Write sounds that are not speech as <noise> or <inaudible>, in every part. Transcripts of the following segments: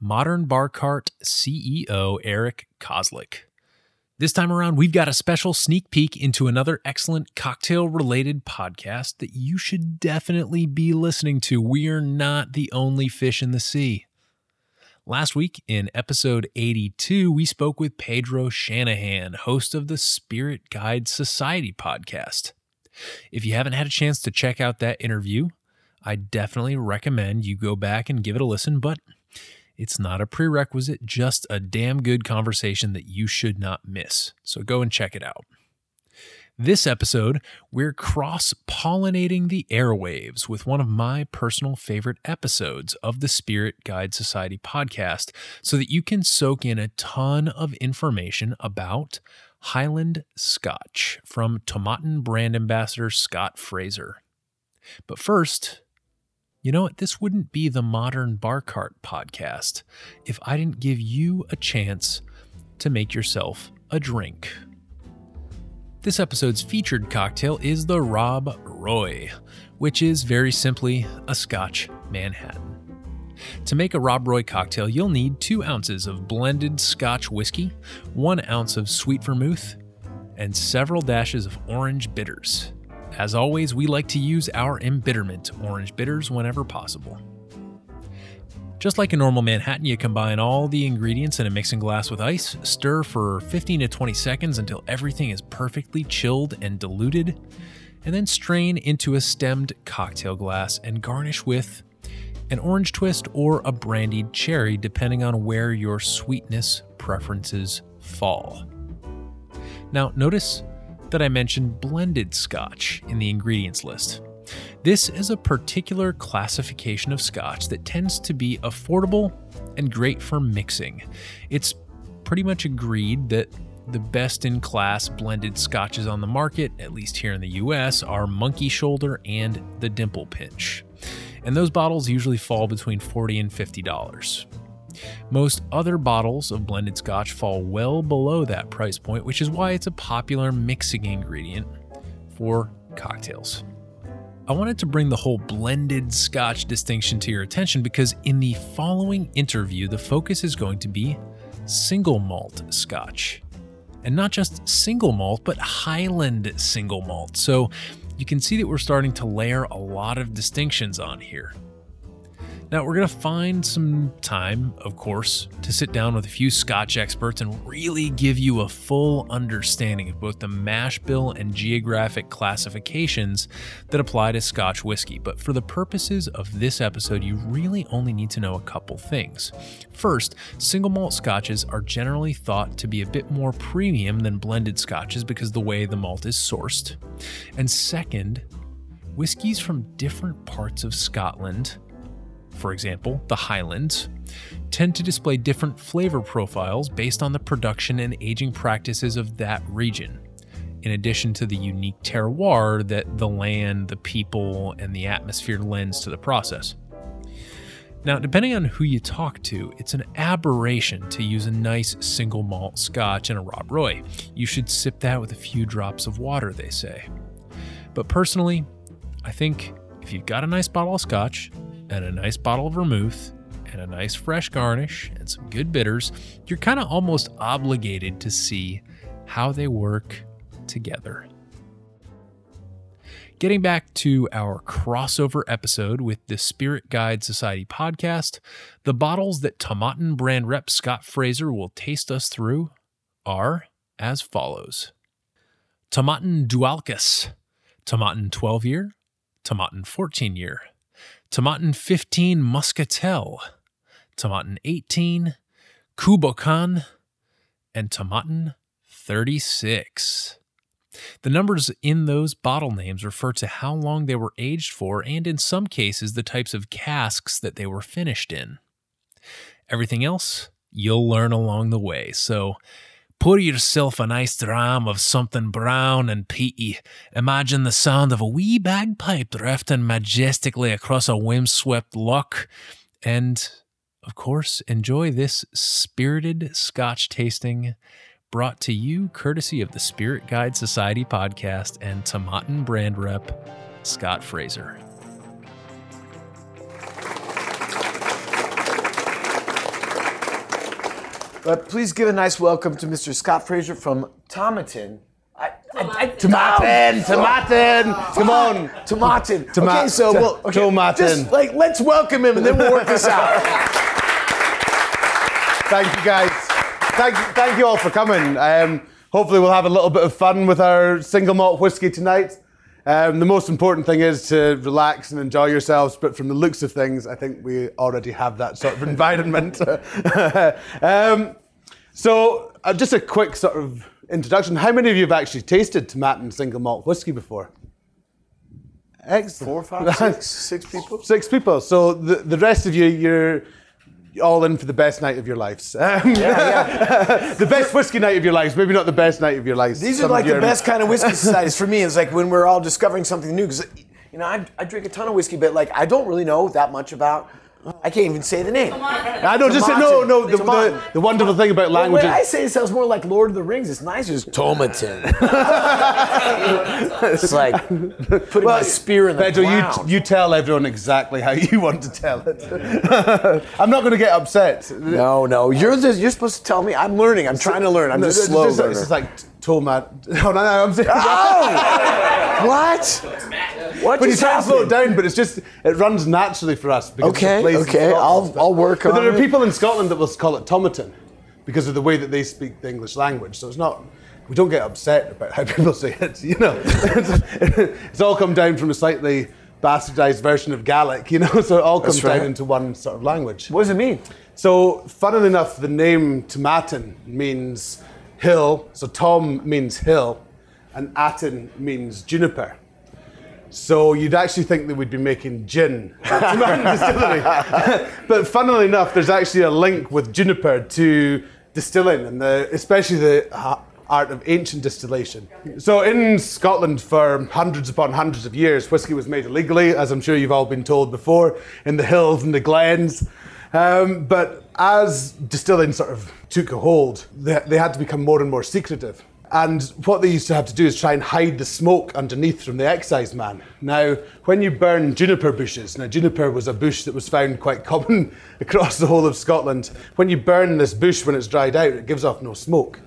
Modern Bar Cart CEO Eric Kozlik. This time around, we've got a special sneak peek into another excellent cocktail related podcast that you should definitely be listening to. We are not the only fish in the sea. Last week in episode 82, we spoke with Pedro Shanahan, host of the Spirit Guide Society podcast. If you haven't had a chance to check out that interview, I definitely recommend you go back and give it a listen, but it's not a prerequisite, just a damn good conversation that you should not miss. So go and check it out. This episode, we're cross pollinating the airwaves with one of my personal favorite episodes of the Spirit Guide Society podcast so that you can soak in a ton of information about Highland Scotch from Tomatin brand ambassador Scott Fraser. But first, you know what? This wouldn't be the Modern Bar Cart podcast if I didn't give you a chance to make yourself a drink. This episode's featured cocktail is the Rob Roy, which is very simply a Scotch Manhattan. To make a Rob Roy cocktail, you'll need two ounces of blended Scotch whiskey, one ounce of sweet vermouth, and several dashes of orange bitters. As always, we like to use our embitterment orange bitters whenever possible. Just like a normal Manhattan, you combine all the ingredients in a mixing glass with ice, stir for 15 to 20 seconds until everything is perfectly chilled and diluted, and then strain into a stemmed cocktail glass and garnish with an orange twist or a brandied cherry, depending on where your sweetness preferences fall. Now, notice that I mentioned blended scotch in the ingredients list. This is a particular classification of scotch that tends to be affordable and great for mixing. It's pretty much agreed that the best in class blended scotches on the market, at least here in the US, are Monkey Shoulder and the Dimple Pinch. And those bottles usually fall between 40 and $50. Most other bottles of blended scotch fall well below that price point, which is why it's a popular mixing ingredient for cocktails. I wanted to bring the whole blended scotch distinction to your attention because in the following interview, the focus is going to be single malt scotch. And not just single malt, but Highland single malt. So you can see that we're starting to layer a lot of distinctions on here. Now, we're going to find some time, of course, to sit down with a few Scotch experts and really give you a full understanding of both the mash bill and geographic classifications that apply to Scotch whiskey. But for the purposes of this episode, you really only need to know a couple things. First, single malt scotches are generally thought to be a bit more premium than blended scotches because the way the malt is sourced. And second, whiskeys from different parts of Scotland for example, the Highlands, tend to display different flavor profiles based on the production and aging practices of that region, in addition to the unique terroir that the land, the people, and the atmosphere lends to the process. Now, depending on who you talk to, it's an aberration to use a nice single malt scotch in a Rob Roy. You should sip that with a few drops of water, they say. But personally, I think if you've got a nice bottle of scotch and a nice bottle of vermouth and a nice fresh garnish and some good bitters, you're kind of almost obligated to see how they work together. Getting back to our crossover episode with the Spirit Guide Society podcast, the bottles that Tomatin brand rep Scott Fraser will taste us through are as follows Tomatin Dualchas, Tomatin 12 year, Tomatin 14 year, Tomatin 15 Muscatel, Tomatin 18 Cu Bocan, and Tomatin 36. The numbers in those bottle names refer to how long they were aged for and, in some cases, the types of casks that they were finished in. Everything else you'll learn along the way. So pour yourself a nice dram of something brown and peaty. Imagine the sound of a wee bagpipe drifting majestically across a windswept loch. And, of course, enjoy this spirited scotch tasting brought to you courtesy of the Spirit Guide Society podcast and Tomatin brand rep, Scott Fraser. But please give a nice welcome to Mr. Scott Fraser from Tomatin. I, I, I, Tomatin, Tomatin, come on. Tomatin. Toma- okay, so well, okay, Tomatin. Just like let's welcome him and then we'll work this out. <laughs> Thank you guys. Thank, thank you all for coming. Um, hopefully we'll have a little bit of fun with our single malt whiskey tonight. Um, the most important thing is to relax and enjoy yourselves, but from the looks of things, I think we already have that sort of <laughs> environment. <laughs> um, so, uh, just a quick sort of introduction. How many of you have actually tasted Tomatin single malt whiskey before? Excellent. Four, five, six, <laughs> six people. Six people. So the, the rest of you, you're all in for the best night of your lives. <laughs> Um, <laughs> the best whiskey night of your lives. Maybe not the best night of your lives. These are like the best kind of whiskey <laughs> societies for me. It's like when we're all discovering something new. Because you know, I, I drink a ton of whiskey, but like I don't really know that much about. I can't even say the name. I don't just say no, no. The, the, the wonderful thing about language when I say it sounds more like Lord of the Rings. It's nicer. It's Tomatin. <laughs> it's like putting my spear in the Pedro, ground. you, you tell everyone exactly how you want to tell it. <laughs> I'm not going to get upset. no, no. You're the, you're supposed to tell me. I'm learning. I'm trying to learn. I'm No, just it's slow just- It's just like tomat. No, no, no. I'm saying. oh, <laughs> what? What But you try to slow it down, but it's just it runs naturally for us. Because Okay, it's okay, I'll- I'll work but on But there are people in Scotland that will call it Tomatin because of the way that they speak the English language. So it's not. We don't get upset about how <laughs> people say it. You know, <laughs> it's all come down from a slightly bastardized version of Gaelic. You know, so it all comes right. down into one sort of language. What does it mean? So, funnily enough, the name Tomatin means hill. So, Tom means hill, and Atin means juniper. So, you'd actually think that we'd be making gin <laughs> but, funnily enough, there's actually a link with juniper to distilling, and the, especially the art of ancient distillation. So, in Scotland, for hundreds upon hundreds of years, whiskey was made illegally, as I'm sure you've all been told before, in the hills and the glens. Um, but as distilling sort of took a hold, they, they had to become more and more secretive. And what they used to have to do is try and hide the smoke underneath from the excise man. Now, when you burn juniper bushes, now juniper was a bush that was found quite common <laughs> across the whole of Scotland. When you burn this bush when it's dried out, it gives off no smoke.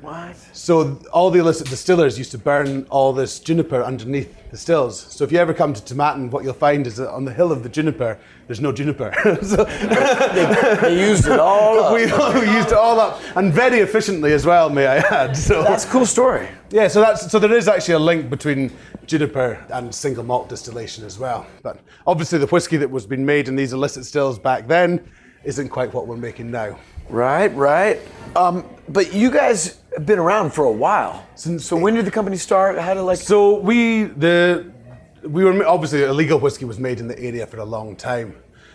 What? So all the illicit distillers used to burn all this juniper underneath the stills. So if you ever come to Tomatin, what you'll find is that on the hill of the juniper, there's no juniper. <laughs> so They used it all <laughs> up. we, we used it all up, and very efficiently as well, may I add. So That's a cool story. yeah, so that's so there is actually a link between juniper and single malt distillation as well. But obviously, the whiskey that was being made in these illicit stills back then isn't quite what we're making now. Right, right. Um, but you guys been around for a while. Since- so when did the company start? How did like? So we the we were obviously illegal whiskey was made in the area for a long time.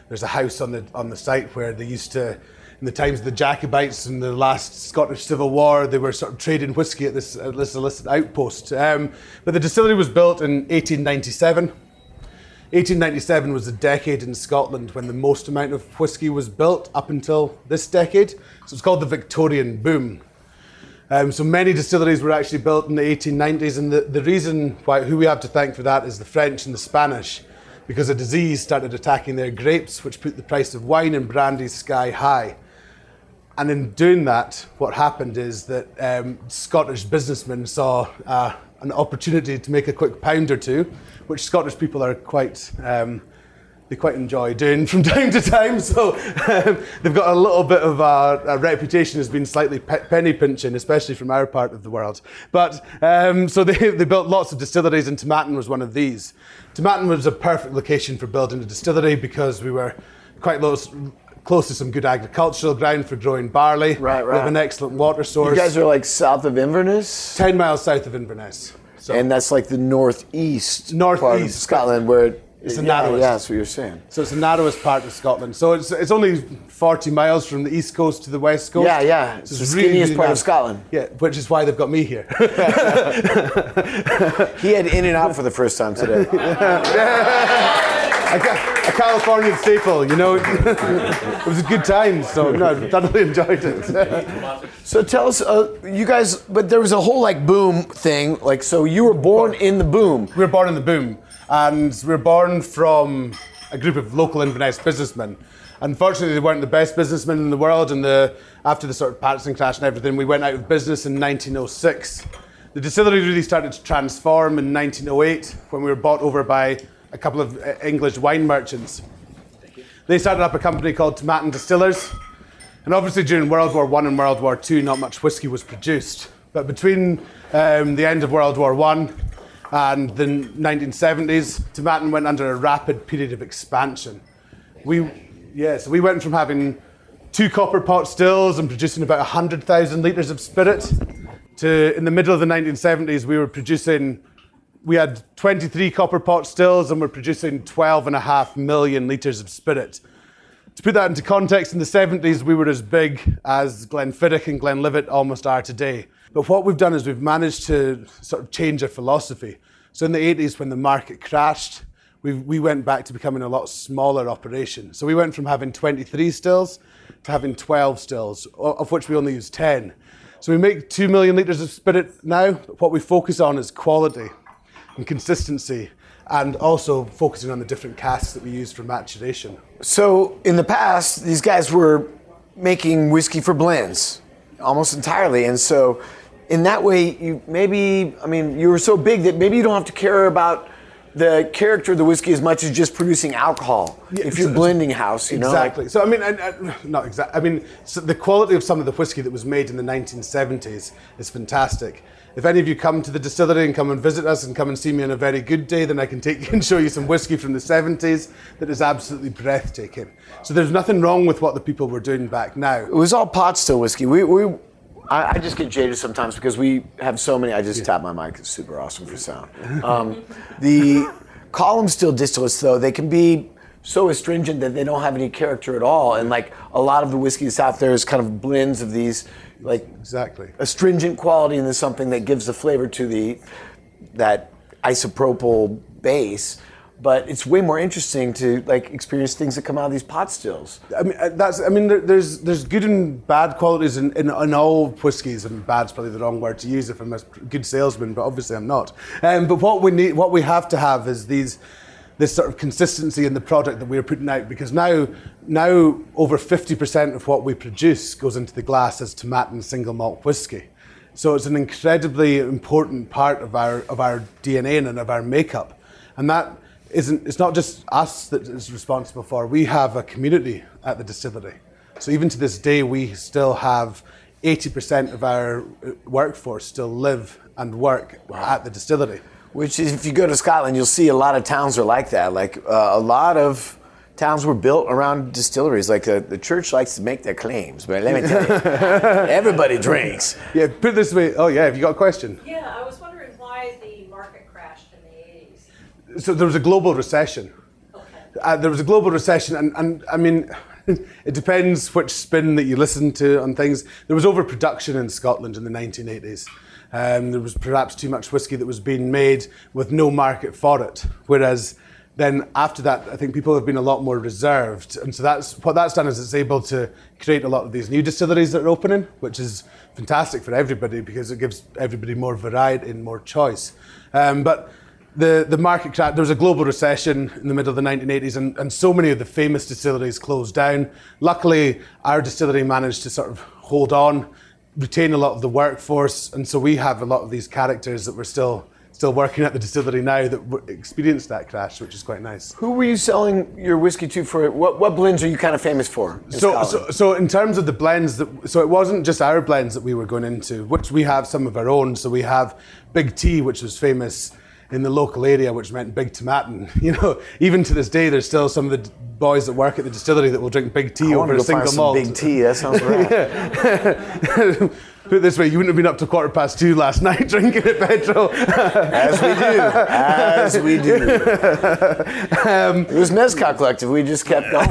There's a house on the on the site where they used to, in the times of the Jacobites and the last Scottish Civil War, they were sort of trading whiskey at this, at this illicit outpost. Um, but the distillery was built in 1897. 1897 was the decade in Scotland when the most amount of whiskey was built up until this decade. So it's called the Victorian boom. Um, so many distilleries were actually built in the 1890s, and the, the reason why who we have to thank for that is the French and the Spanish, because a disease started attacking their grapes, which put the price of wine and brandy sky high. And in doing that, what happened is that um, Scottish businessmen saw uh, an opportunity to make a quick pound or two, which Scottish people are quite. Um, they quite enjoy doing from <laughs> time to time. So um, they've got a little bit of a, a reputation as being slightly pe- penny pinching, especially from our part of the world. But um, so they, <laughs> they built lots of distilleries, and Tomatin was one of these. Tomatin was a perfect location for building a distillery because we were quite close, close to some good agricultural ground for growing barley. Right, right. We have an excellent water source. you guys are like south of Inverness, 10 miles south of Inverness. So and that's like the northeast, part of Northeast. Scotland, where It's the yeah, narrowest. yeah, that's what you're saying. So it's the narrowest part of Scotland. So it's, it's only 40 miles from the east coast to the west coast. Yeah, yeah. It's the skinniest part of. Scotland. Yeah, which is why they've got me here. <laughs> <laughs> He had In-N-Out for the first time today. <laughs> a, a Californian staple, you know. it was a good time, so no, I thoroughly enjoyed it. So tell us, uh, you guys, but there was a whole like boom thing. Like, so you were born in the boom. we were born in the boom, and we were born from a group of local Inverness businessmen. Unfortunately, they weren't the best businessmen in the world, and the, after the sort of Pattison crash and everything, we went out of business in 1906. The distillery really started to transform in 1908 when we were bought over by a couple of uh, English wine merchants. They started up a company called Tomatin Distillers. And obviously, during World War One and World War Two, not much whiskey was produced. But between um, the end of World War One and the 1970s, Tomatin went under a rapid period of expansion. We, yeah, so we went from having two copper pot stills and producing about 100,000 litres of spirit to, in the middle of the 1970s, we were producing we had 23 copper pot stills and we're producing 12 and a half million litres of spirit. To put that into context, in the 70s, we were as big as Glenfiddich and Glenlivet almost are today. But what we've done is we've managed to sort of change our philosophy. So in the 80s, when the market crashed, we, we went back to becoming a lot smaller operation. So we went from having 23 stills to having 12 stills, of which we only use 10. So we make 2 million litres of spirit now. What we focus on is quality and consistency, and also focusing on the different casks that we use for maturation. So in the past, these guys were making whiskey for blends almost entirely, and so in that way, you maybe I mean you were so big that maybe you don't have to care about the character of the whiskey as much as just producing alcohol. if you're so- blending house, you know, like- exactly. so I mean, and, and, not exactly. I mean, so the quality of some of the whiskey that was made in the 1970s is fantastic. If any of you come to the distillery and come and visit us and come and see me on a very good day, then I can take you and show you some whiskey from the 70s that is absolutely breathtaking. So there's nothing wrong with what the people were doing back now. It was all pot still whiskey. We, we I, I just get jaded sometimes because we have so many. I just tap my mic. It's super awesome for sound. Um, the column still distillates, though, they can be so astringent that they don't have any character at all. And like a lot of the whiskey that's out there is kind of blends of these, like Exactly. astringent quality, and there's something that gives the flavor to the that isopropyl base. But it's way more interesting to like experience things that come out of these pot stills. I mean, uh, that's. I mean, there, there's there's good and bad qualities in, in, in all whiskies, and bad's probably the wrong word to use if I'm a good salesman, but obviously I'm not. Um, but what we need, what we have to have, is these this sort of consistency in the product that we're putting out, because now now over 50% of what we produce goes into the glass as Tomatin single malt whiskey. So it's an incredibly important part of our of our DNA and of our makeup, and that isn't. It's not just us that is responsible for. We have a community at the distillery. So even to this day, we still have 80% of our uh, workforce still live and work at the distillery. Which is, if you go to Scotland, you'll see a lot of towns are like that. Like uh, a lot of towns were built around distilleries. Like the, the church likes to make their claims, but let me tell you, <laughs> everybody drinks. Yeah, put it this way. Oh yeah, have you got a question? Yeah, I was wondering why the market crashed in the 80s. So there was a global recession. Okay. Uh, there was a global recession, and, and I mean, <laughs> it depends which spin that you listen to on things. There was overproduction in Scotland in the 1980s. Um, there was perhaps too much whiskey that was being made with no market for it. Whereas then after that, I think people have been a lot more reserved, and so that's what that's done is it's able to create a lot of these new distilleries that are opening, which is fantastic for everybody because it gives everybody more variety and more choice. Um, but the, the market crash, there was a global recession in the middle of the 1980s, and, and so many of the famous distilleries closed down. Luckily, our distillery managed to sort of hold on, retain a lot of the workforce, and so we have a lot of these characters that we're still still working at the distillery now that experienced that crash, which is quite nice. Who were you selling your whiskey to for? What, what blends are you kind of famous for? So, so, so in terms of the blends, that, so it wasn't just our blends that we were going into, which we have some of our own. So we have Big T, which was famous in the local area, which meant Big Tomatin. <laughs> You know, even to this day, there's still some of the boys that work at the distillery that will drink Big T I over a single some malt. Big T. That sounds <laughs> right. <laughs> Put it this way, you wouldn't have been up to quarter past two last night drinking at Pedro. As we do. As we do. Um, it was Mezcal Collective. We just kept going.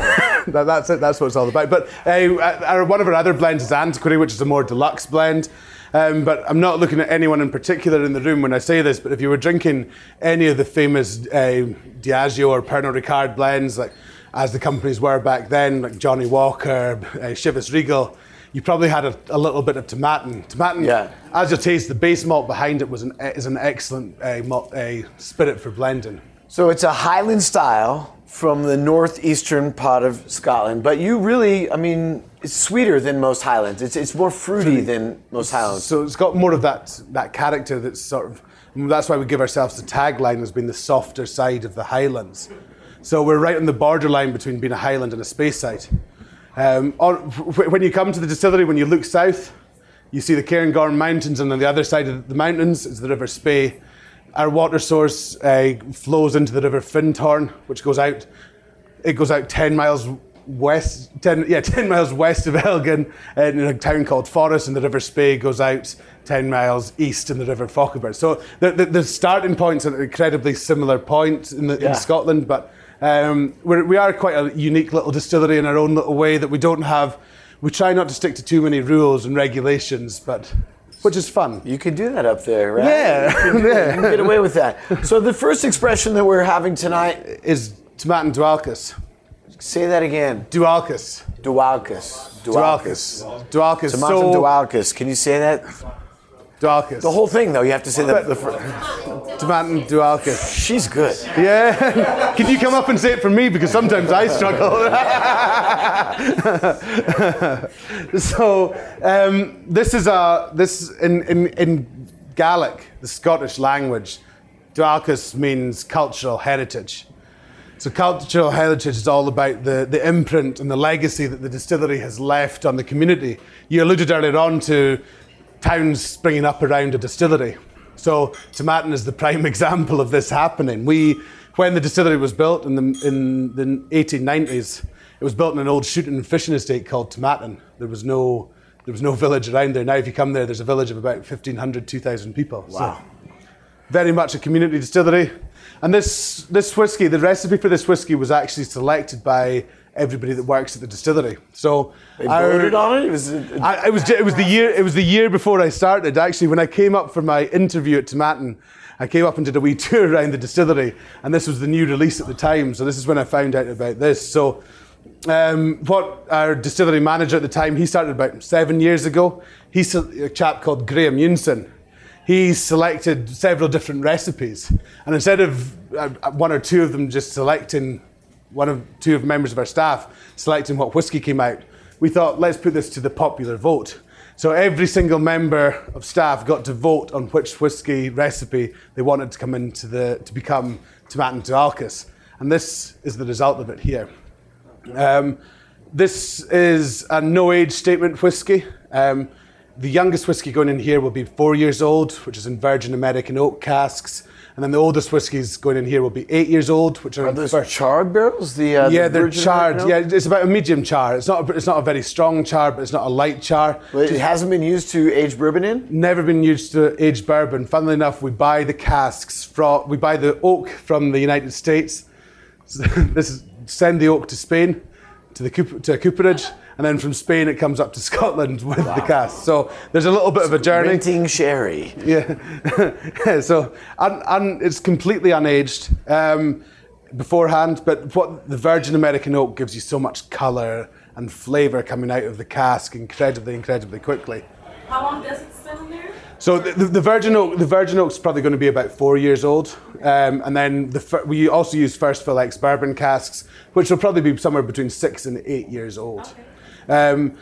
that, that's it. That's what it's all about. But uh, our, one of our other blends is Antiquary, which is a more deluxe blend. Um, but I'm not looking at anyone in particular in the room when I say this. But if you were drinking any of the famous uh, Diageo or Pernod Ricard blends, like as the companies were back then, like Johnnie Walker, uh, Chivas Regal, you probably had a, a little bit of Tomatin. Tomatin, Yeah. as you taste, the base malt behind it was an, is an excellent uh, malt, uh, spirit for blending. So it's a Highland style from the northeastern part of Scotland. But you really, I mean, it's sweeter than most Highlands. It's, it's more fruity than most Highlands. So it's got more of that that character that's sort of that's why we give ourselves the tagline as being the softer side of the Highlands. So we're right on the borderline between being a Highland and a Speyside. Um, on, when you come to the distillery, when you look south, you see the Cairngorm Mountains, and on the other side of the mountains is the River Spey. Our water source uh, flows into the River Findhorn, which goes out. It goes out 10 miles west, 10, yeah, <laughs> 10 miles west of Elgin in a town called Forres, and the River Spey goes out 10 miles east in the River Fochabers. So the, the, the starting point's are incredibly similar points in, the, Yeah. in Scotland, but um, we're, we are quite a unique little distillery in our own little way that we don't have. We try not to stick to too many rules and regulations, but which is fun. You could do that up there, right? Yeah. You can, can get away with that. <laughs> So the first expression that we're having tonight, Is Tomatin Dualchas. say that again. Dualchas. Dualchas. Dualchas. Dualchas. Tomatin So, Dualchas. Can you say that? The whole thing, though. You have to say the, the Tomatin Dualchas. She's good. Yeah. <laughs> Can you come up and say it for me? Because sometimes I struggle. <laughs> so um, this is a this in, in in Gaelic, the Scottish language. Dualchas means cultural heritage. So cultural heritage is all about the, the imprint and the legacy that the distillery has left on the community. You alluded earlier on to towns springing up around a distillery. So Tomatin is the prime <laughs> example of this happening. We, when the distillery was built in the, in the 1890s, it was built in an old shooting and fishing estate called Tomatin. There was no, there was no village around there. Now if you come there, there's a village of about 1,500, 2,000 people. Wow. very much a community distillery. And this this whiskey, the recipe for this whiskey was actually selected by everybody that works at the distillery. So They voted on it. It was. a- I, it was it was the year it was the year before I started. Actually, when I came up for my interview at Tomatin, I came up and did a wee <laughs> tour around the distillery, and this was the new release at the time. So this is when I found out about this. So. Um, what our distillery manager at the time, he started about seven years ago. He's a chap called Graham Eunson he selected several different recipes. And instead of uh, one or two of them just selecting one of two of members of our staff selecting what whiskey came out, we thought let's put this to the popular vote. So every single member of staff got to vote on which whiskey recipe they wanted to come into the to become Tomatin Dualchas. And this is the result of it here. Um, this is a no age statement whiskey. Um, the youngest whiskey going in here will be four years old, which is in virgin American oak casks. And then the oldest whiskies going in here will be eight years old, which are, Are those fir- charred barrels? The uh, yeah, the they're charred. Yeah, it's about a medium char. It's not. A, it's not a very strong char, but it's not a light char. oak? It hasn't been used to age bourbon in. Never been used to age bourbon. Funnily enough, we buy the casks from. We buy the oak from the United States. So <laughs> this is send the oak to Spain, to the to a cooperage, and then from Spain it comes up to <laughs> Scotland with the cask. So there's a little bit of a journey. Renting sherry. Yeah. yeah <laughs> so un, un, it's completely unaged um, beforehand, but what the virgin American oak gives you so much colour and flavour coming out of the cask incredibly, incredibly quickly. How long does it spend in there? So the, the, the virgin oak, the virgin oak's probably going to be about four years old, um, and then the, fir- we also use first fill ex bourbon casks, which will probably be somewhere between six and eight years old. Um,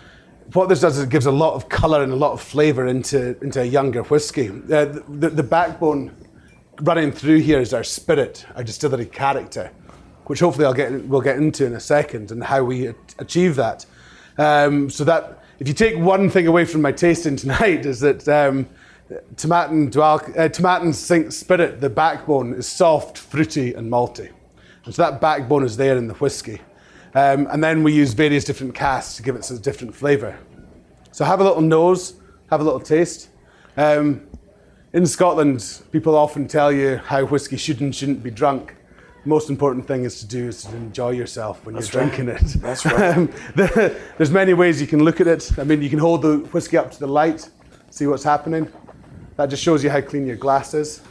what this does is it gives a lot of colour and a lot of flavour into into a younger whiskey. Uh, the, the, backbone running through here is our spirit, our distillery character, which hopefully I'll get we'll get into in a second, and how we achieve that. Um, so that if you take one thing away from my tasting tonight <laughs> is that um, Tomatin Dual, uh, Sink Spirit, the backbone is soft, fruity, and malty. And so that backbone is there in the whiskey. Um, and then we use various different casks to give it a different flavour. So have a little nose, have a little taste. Um, in Scotland, people often tell you how whiskey should and shouldn't be drunk. The most important thing is to do is to enjoy yourself when That's you're right. drinking it. That's right. <laughs> Um, the- there's many ways you can look at it. I mean, you can hold the whiskey up to the light, see what's happening. That just shows you how clean your glass is. <laughs>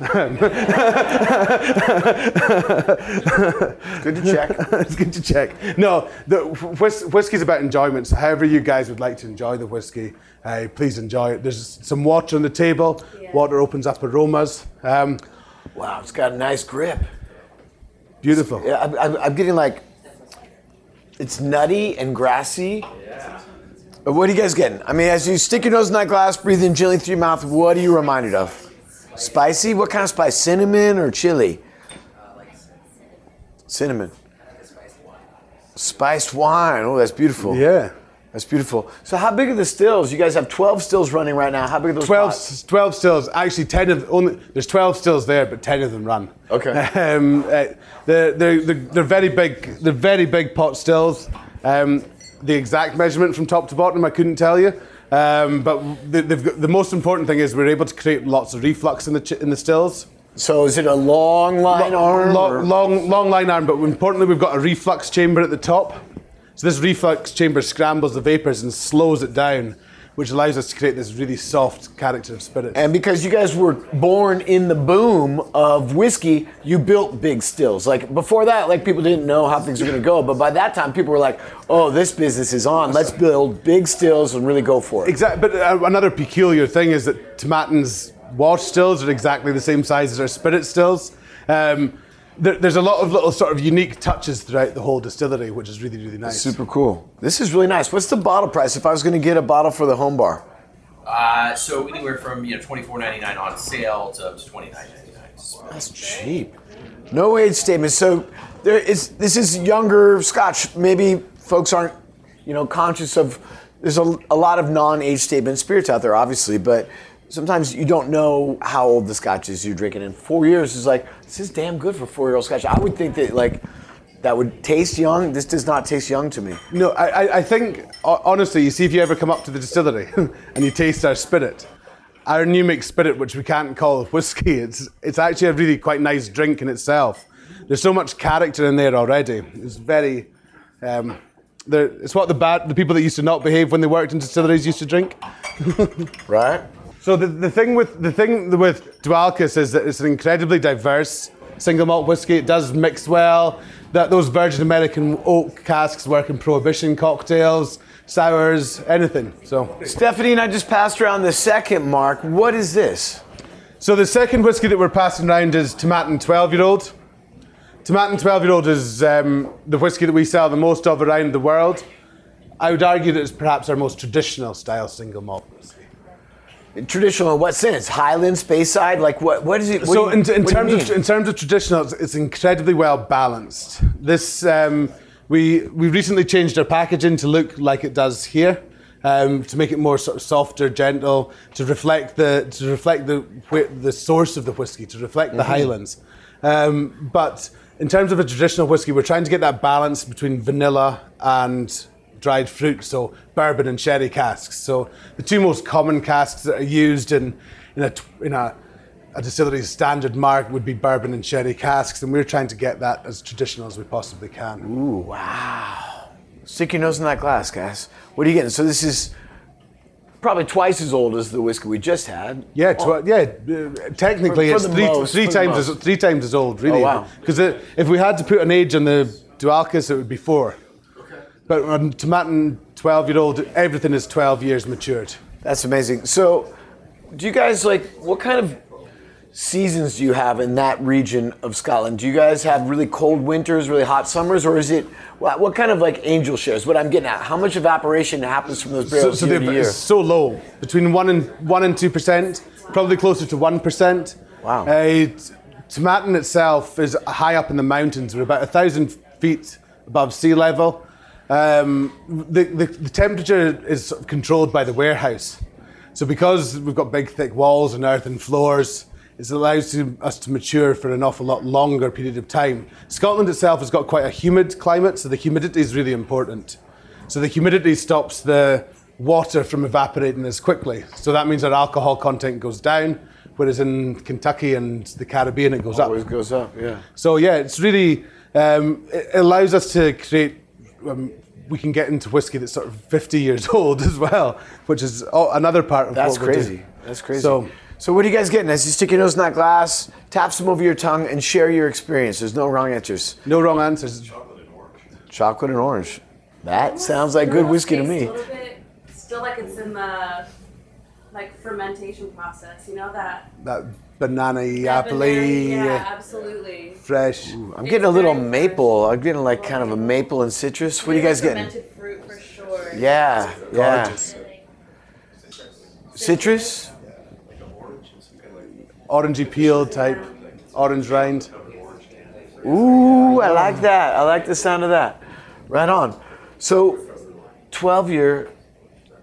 Good to check. <laughs> it's good to check. No, the whis- whiskey's about enjoyment. So however you guys would like to enjoy the whiskey, uh, please enjoy it. There's some water on the table. Water opens up aromas. Um, Wow, it's got a nice grip. beautiful. Yeah, I'm, I'm, I'm getting like, it's nutty and grassy. But What are you guys getting? I mean, as you stick your nose in that glass, breathe in gently through your mouth, what are you reminded of? Spicy? What kind of spice? Cinnamon or chili? Cinnamon. Spiced wine. Oh, that's beautiful. Yeah. That's beautiful. So, how big are the stills? You guys have 12 stills running right now. How big are those 12, pots? 12 stills. Actually, 10 of only there's 12 stills there, but 10 of them run. Okay. <laughs> Um, uh, they're, they're, they're, they're very big. They're very big pot stills. Um, the exact measurement from top to bottom, I couldn't tell you. Um, but the, they've got, the most important thing is we're able to create lots of reflux in the in the stills. So, is it a long lyne arm? Long, long, long lyne arm, but importantly, we've got a reflux chamber at the top. So this reflux chamber scrambles the vapors and slows it down, which allows us to create this really soft character of spirit. And because you guys were born in the boom of whiskey, you built big stills. Like before that, like people didn't know how things were going to go. But by that time, people were like, "Oh, this business is on. Let's build big stills and really go for it." Exactly. But uh, another peculiar thing is that Tomatin's wash stills are exactly the same size as our spirit stills. Um, there, there's a lot of little sort of unique touches throughout the whole distillery, which is really, really nice. Super cool. This is really nice. What's the bottle price if I was going to get a bottle for the home bar? Uh, so anywhere from you know twenty four ninety nine on sale to twenty nine ninety nine. That's cheap. No age statement. So there is. This is younger Scotch. Maybe folks aren't, you know, conscious of. There's a, a lot of non-age statement spirits out there, obviously, but sometimes you don't know how old the Scotch is you're drinking. And four years is like this is damn good for four-year-old Scotch. I would think that like that would taste young. This does not taste young to me. No, I, I- think honestly, you see, if you ever come up to the distillery <laughs> and you taste our spirit, our new make spirit, which we can't call <laughs> whiskey, it's it's actually a really quite nice drink in itself. There's so much character in there already. It's very, um, there- it's what the bad the people that used to not behave when they worked in distilleries used to drink. <laughs> Right. So the, the thing with the thing with Dualchas is that it's an incredibly diverse single malt whiskey. It does mix well. That those Virgin American oak casks work in prohibition cocktails, sours, anything. So Stephanie and I just passed around the second mark. What is this? So the second whiskey that we're passing around is Tomatin 12 year old. Tomatin 12 year old is um, the whiskey that we sell the most of around the world. I would argue that it's perhaps our most traditional style single malt whiskey. Traditional in what sense? Highland, Speyside? Like what? What is it? what so you- in, in what do you terms of in terms of traditional, it's, incredibly well balanced. This um, we we recently changed our packaging to look like it does here. Um, to make it more sort of softer, gentle, to reflect the to reflect the the source of the whiskey, to reflect the Highlands. Um, but in terms of a traditional whiskey, we're trying to get that balance between vanilla and dried fruit, so bourbon and sherry casks. So the two most common casks that are used in in a in a, a distillery's standard mark would be bourbon and sherry casks, and we're trying to get that as traditional as we possibly can. Ooh, wow. Stick your nose in that glass, guys. What are you getting? So this is probably twice as old as the whiskey we just had. Yeah, tw- yeah. uh, technically, For- for it's three, most, three times as three times as old, really. Oh, wow. Because if we had to put an age on the Dualchas, it would be four. But on Tomatin, twelve-year-old, everything is twelve years matured. That's amazing. So, do you guys like what kind of seasons do you have in that region of Scotland? Do you guys have really cold winters, really hot summers, or is it what, what kind of like angel shares? What I'm getting at, how much evaporation happens from those So, barrels so year they're to year? so low, between one and one and two percent, probably closer to one percent. Wow. Uh, Tomatin itself is high up in the mountains. We're about a thousand feet above sea level. Um, the, the, the temperature is sort of controlled by the warehouse. So because we've got big thick walls and earthen floors, it allows to, us to mature for an awful lot longer period of time. Scotland itself has got quite a humid climate, so the humidity is really important. So the humidity stops the water from evaporating as quickly. So that means our alcohol content goes down, whereas in Kentucky and the Caribbean it goes up. Always goes up. Yeah. So yeah, it's really um, it allows us to create. Um, we can get into whiskey that's sort of 50 years <laughs> old as well, which is oh, another part of That's what we're crazy. doing. That's crazy. So- So, what are you guys getting? As you stick your nose in that glass, tap some over your tongue, and share your experience. There's no wrong answers. No wrong answers. Chocolate and orange. Chocolate and orange. That sounds like good whiskey to me. A little bit, still like it's in the like fermentation process. You know that. That banana that apple Yeah, absolutely. fresh. I'm getting a little very maple. I'm getting like kind of a maple and citrus. What are you guys getting? Fermented fruit for sure. Yeah, yeah. Gorgeous. Citrus? Orangey peel type, orange rind. Ooh, I like that. I like the sound of that. Right on. So, 12 year.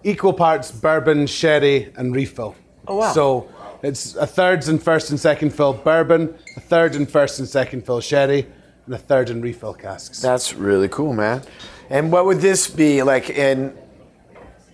Equal parts bourbon, sherry, and refill. Oh, wow. So it's a third and first and second fill bourbon, a third and first and second fill sherry, and a third in refill casks. That's really cool, man. And what would this be like in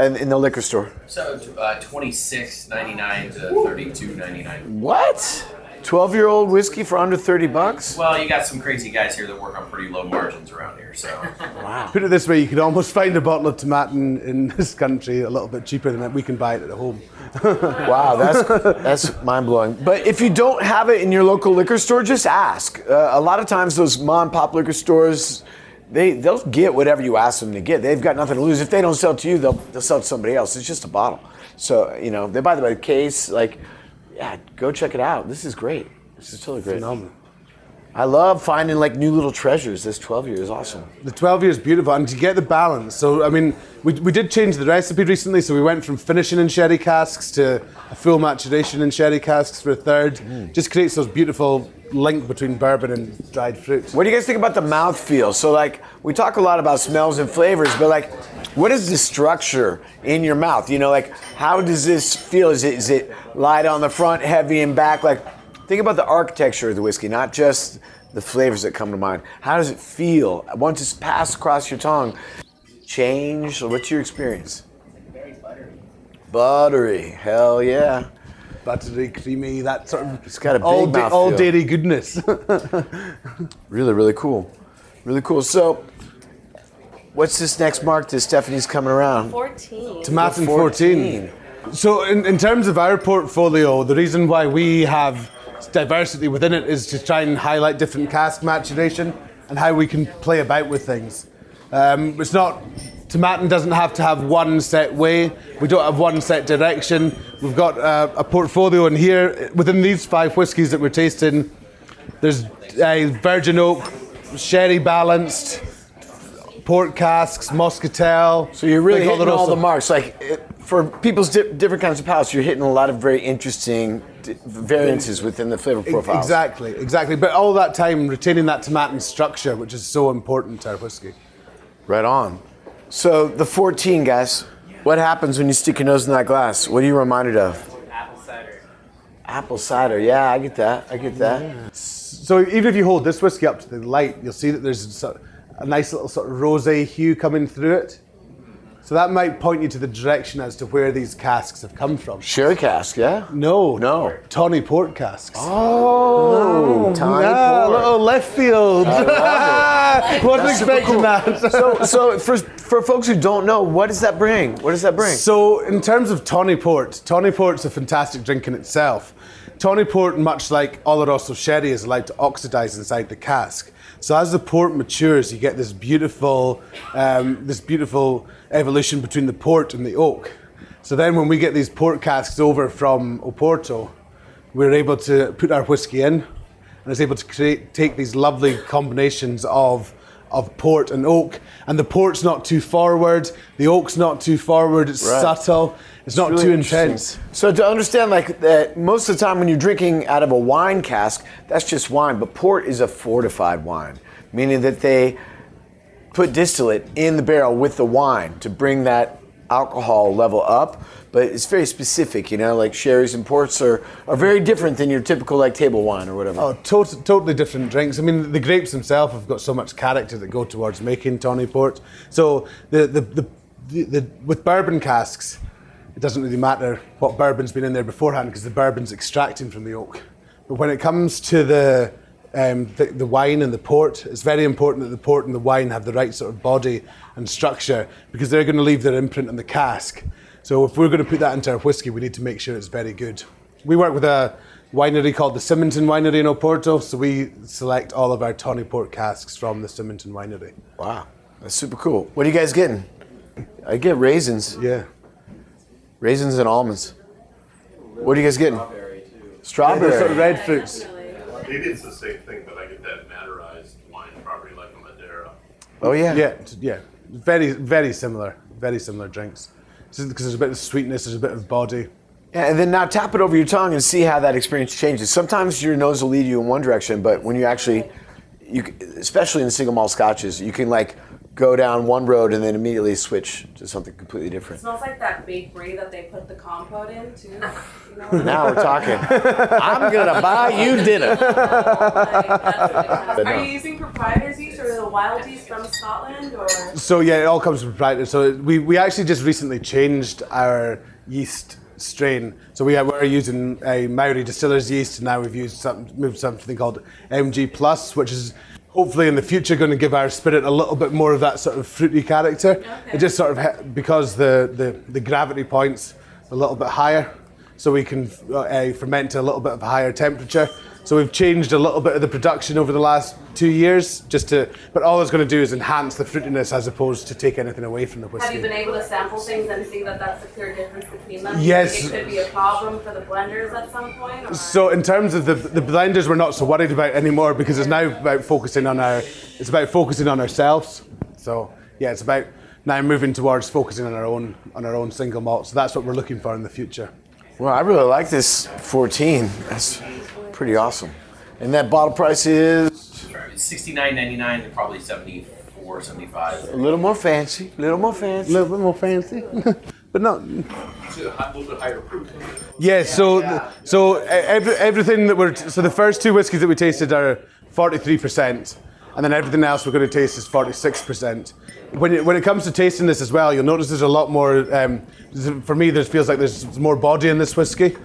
in, in the liquor store? So uh, twenty six ninety nine to thirty two ninety nine. What? 12 year old whiskey for under 30 bucks? Well, you got some crazy guys here that work on pretty low margins around here. So <laughs> Put it this way, you could almost find a bottle of tomatin in this country a little bit cheaper than we can buy it at home. Wow, <laughs> that's that's mind blowing. But if you don't have it in your local liquor store, just ask. Uh, a lot of times, those mom and pop liquor stores, they they'll get whatever you ask them to get. They've got nothing to lose. If they don't sell it to you, they'll they'll sell it to somebody else. It's just a bottle. So you know they buy the by the case. Like, yeah, go check it out. This is great. This is totally great. Phenomenal. I love finding like new little treasures. This 12 year is awesome. The 12 years beautiful, and to get the balance. So, I mean, we, we did change the recipe recently, so we went from finishing in sherry casks to a full maturation in sherry casks for a third. Mm. Just creates those beautiful link between bourbon and dried fruit. What do you guys think about the mouth feel? So like we talk a lot about smells and flavors, but like what is the structure in your mouth? You know, like how does this feel? Is it is it light on the front, heavy in back? Like think about the architecture of the whiskey, not just the flavors that come to mind. How does it feel once it's passed across your tongue? Change? What's your experience? Very buttery. Buttery. Hell yeah. Buttery, creamy, that sort of. It's got a big all, da- all dairy goodness. <laughs> Really, really cool. Really cool. So what's this next mark that Stephanie's coming around? 14. To Tomatin 14. So, in, in terms of our portfolio, the reason why we have diversity within it is to try and highlight different cask maturation and how we can play about with things. Um, it's not, Tomatin doesn't have to have one set way, we don't have one set direction. We've got uh, a portfolio in here. Within these five whiskies that we're tasting, there's uh, virgin oak, sherry balanced, port casks, muscatel. So you're really Big hitting all the marks. Like it, for people's di- different kinds of palates, you're hitting a lot of very interesting di- variances within the flavor profiles. Exactly, exactly. But all that time retaining that tomatin structure, which is so important to our whiskey. Right on. So the 14, guys. What happens when you stick your nose in that glass? What are you reminded of? Apple cider. Apple cider. Yeah, I get that. I get that. So even if you hold this whiskey up to the light, you'll see that there's a nice little sort of rosé hue coming through it. So that might point you to the direction as to where these casks have come from. Sherry cask, yeah? No, No. Tawny port casks. Oh, tiny yeah, pour. little left field. <laughs> Wasn't expecting cool. that. So, so for, for folks who don't know, what does that bring? What does that bring? So, in terms of Tawny Port, Tawny Port's a fantastic drink in itself. Tawny Port, much like Oloroso sherry, is allowed to oxidize inside the cask. So, as the port matures, you get this beautiful, um, this beautiful evolution between the port and the oak. So then, when we get these port casks over from Oporto, we're able to put our whiskey in, and it's able to create take these lovely combinations of of port and oak. And the port's not too forward, the oak's not too forward. It's Right. subtle. It's not Really too intense. So to understand, like that, most of the time when you're drinking out of a wine cask, that's just wine. But port is a fortified wine, meaning that they put distillate in the barrel with the wine to bring that alcohol level up, but it's very specific. You know, like sherries and ports are, are very different than your typical like table wine or whatever. Oh, tot- totally different drinks. I mean, the grapes themselves have got so much character that go towards making tawny port. So the the, the, the, the with bourbon casks, it doesn't really matter what bourbon's been in there beforehand because the bourbon's extracting from the oak. But when it comes to the um, the, the wine and the port, it's very important that the port and the wine have the right sort of body and structure because they're going to leave their imprint on the cask. So if we're going to put that into our whiskey, we need to make sure it's very good. We work with a winery called the Symington Winery in Oporto, so we select all of our tawny port casks from the Symington Winery. Wow, that's super cool. What are you guys getting? I get raisins, Yeah. Raisins and almonds. What are you guys getting? Strawberry. Those sort red fruits. Maybe it's the same thing, but I get that Maderized wine property like a Madeira. Oh yeah. Yeah, yeah. Very, very similar. Very similar drinks. Because there's a bit of sweetness, there's a bit of body. Yeah, and then now tap it over your tongue and see how that experience changes. Sometimes your nose will lead you in one direction, but when you actually, you, especially in single malt scotches, you can like go down one road and then immediately switch to something completely It different. smells like that bakery that they put the compote in too. You know, <laughs> Now we're talking. <laughs> I'm gonna buy you dinner. <laughs> like, that's really kind But of, no. Are you using proprietor's yeast or the wild yeast from Scotland or? So yeah, it all comes from proprietary. So we, we actually just recently changed our yeast strain. So we were using a Mauri distiller's yeast, and now we've used some, moved something called MG Plus, which is hopefully in the future going to give our spirit a little bit more of that sort of fruity character. It just sort of because the, the the gravity points a little bit higher, so we can uh, ferment to a little bit of a higher temperature. So we've changed a little bit of the production over the last two years, just to. But all it's going to do is enhance the fruitiness as opposed to take anything away from the whiskey. Have you been able to sample things and see that that's a clear difference between them? Yes. It could be a problem for the blenders at some point. Or? So in terms of the the blenders, we're not so worried about anymore because it's now about focusing on our. It's about focusing on ourselves. So yeah, it's about now moving towards focusing on our own on our own single malt. So that's what we're looking for in the future. Well, I really like this 14. That's pretty awesome. And that bottle price is Sixty-nine ninety-nine and probably 74, 75. a little more fancy. A little more fancy. A little bit more fancy, <laughs> but not. It's a hi- little bit higher proof. Yes. so so e- every, everything that we're so the first two whiskies that we tasted are forty three percent, and then everything else we're going to taste is forty six percent. When it, when it comes to tasting this as well, you'll notice there's a lot more. Um, for me, there feels like there's more body in this whiskey.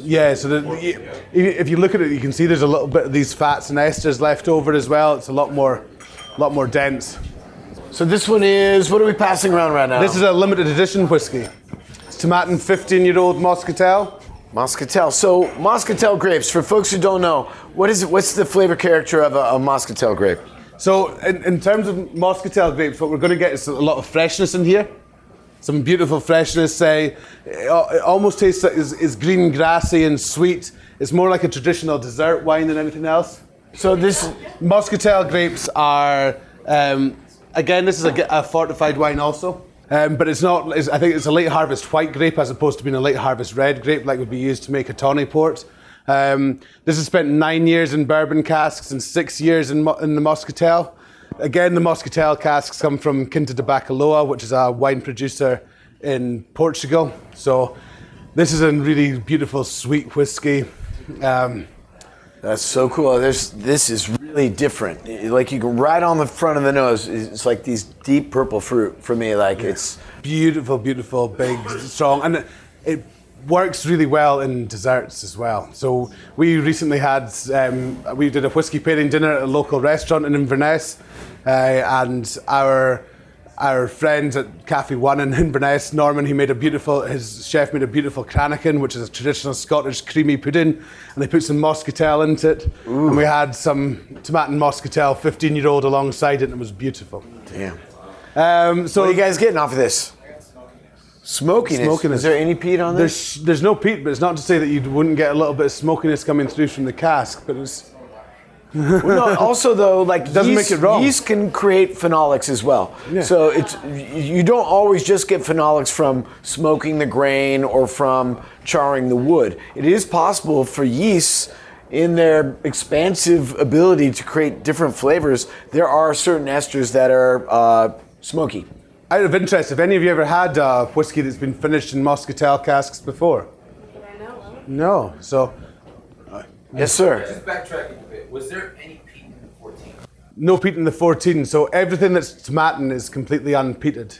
Yeah. So the, if you look at it, you can see there's a little bit of these fats and esters left over as well. It's a lot more, lot more dense. So this one is what are we passing around right now? This is a limited edition whiskey. It's Tomatin 15 year old Moscatel. Moscatel. So Moscatel grapes. For folks who don't know, what is it? What's the flavor character of a, a Moscatel grape? So, in, in terms of Moscatel grapes, what we're going to get is a lot of freshness in here. Some beautiful freshness. Say, it almost tastes like is, is green, grassy, and sweet. It's more like a traditional dessert wine than anything else. So this Moscatel grapes are, um, again, this is a, a fortified wine also. Um, but it's not, it's, I think it's a late harvest white grape as opposed to being a late harvest red grape like would be used to make a tawny port. Um, this has spent nine years in bourbon casks and six years in, in the Moscatel. Again, the Moscatel casks come from Quinta de Bacalhôa, which is a wine producer in Portugal. So this is a really beautiful, sweet whiskey. Um, That's so cool. There's this is really different. Like you can right on the front of the nose. It's like these deep purple fruit for me. Like it's beautiful, beautiful, big, strong, and it works really well in desserts as well. So we recently had um, we did a whiskey pairing dinner at a local restaurant in Inverness, uh, and our our friends at Cafe One in <laughs> Inverness, Norman, he made a beautiful. His chef made a beautiful cranachan, which is a traditional Scottish creamy pudding, and they put some muscatel into it, and we had some Tomatin muscatel, 15 year old alongside it, and it was beautiful. damn. Um, so What are you guys getting off of this? Smokiness. Smokiness. Is there any peat on this? There's there's no peat, but it's not to say that you wouldn't get a little bit of smokiness coming through from the cask. But it's Well, no, <laughs> also though, like Doesn't yeast, make it wrong. Yeast can create phenolics as well. Yeah. So it's you don't always just get phenolics from smoking the grain or from charring the wood. It is possible for yeasts in their expansive ability to create different flavors. There are certain esters that are uh, smoky. Out of interest, have any of you ever had uh, whiskey that's been finished in Moscatel casks before? That I. No. So Yes, sir. Just backtracking a bit, was there any peat in the 14? no peat in the 14. So everything that's tomatin is completely unpeated.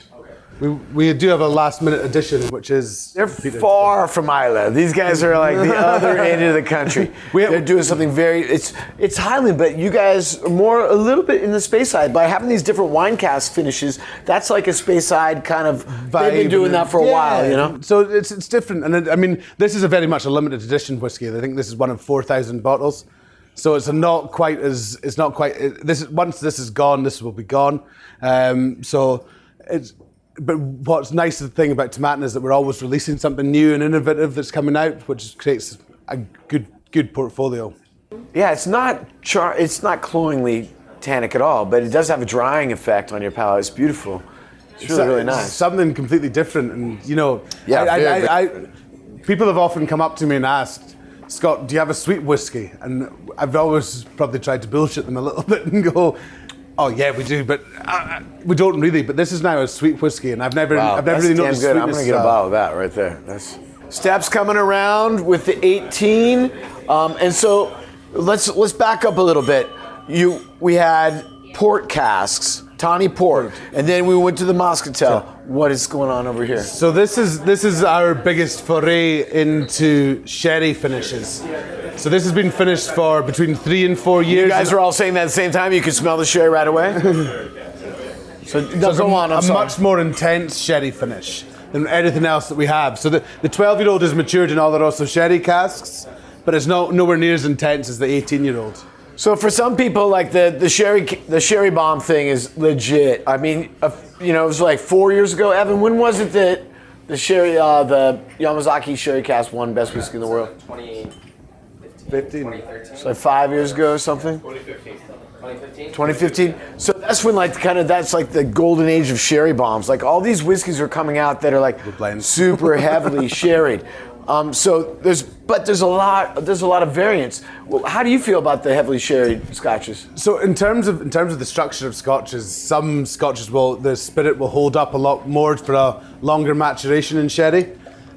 We, we do have a last minute addition, which is They're far from Islay. These guys are like the <laughs> other end of the country. We- They're doing something very. It's it's Highland, but you guys are more a little bit in the Speyside by having these different wine cask finishes. That's like a Speyside kind of. Vibe They've been doing that for a Yeah. while, you know. So it's it's different, and it, I mean, this is a very much a limited edition whiskey. I think this is one of four thousand bottles, so it's a not quite as it's not quite. It, this is once this is gone, this will be gone. Um, so it's. But what's nice the thing about Tomatin is that we're always releasing something new and innovative that's coming out, which creates a good good portfolio. Yeah, it's not char- It's not cloyingly tannic at all, but it does have a drying effect on your palate. It's beautiful. It's really really nice. Something completely different, and you know, Yeah, I, I, I, people have often come up to me and asked, Scott, do you have a sweet whiskey? And I've always probably tried to bullshit them a little <laughs> bit and go, oh yeah, we do, but uh, we don't really. But this is now a sweet whiskey, and I've never, Wow, I've never really noticed good. I'm gonna get a uh, bottle of that right there. That's steps coming around with the 18, um, and so let's let's back up a little bit. You we had port casks, tawny port, and then we went to the Moscatel. What is going on over here? So this is this is our biggest foray into sherry finishes. So this has been finished for between three and four years. You guys are all saying that at the same time. You can smell the sherry right away. <laughs> so no, So go a, on. I'm a sorry. much more intense sherry finish than anything else that we have. So the, the 12 year old is matured in Oloroso sherry casks, but it's not nowhere near as intense as the 18 year old. So for some people, like the the sherry the sherry bomb thing is legit. I mean, uh, you know, it was like four years ago. Evan, when was it that the sherry uh, the Yamazaki Sherry Cask won best whiskey in the world? 15. It's like five years ago or something. 2015? 2015. So that's when like kind of that's like the golden age of sherry bombs. Like all these whiskeys are coming out that are like super <laughs> heavily sherried. Um, so there's but there's a lot there's a lot of variance. Well, how do you feel about the heavily sherried scotches? So in terms of in terms of the structure of scotches, some scotches will the spirit will hold up a lot more for a longer maturation in sherry.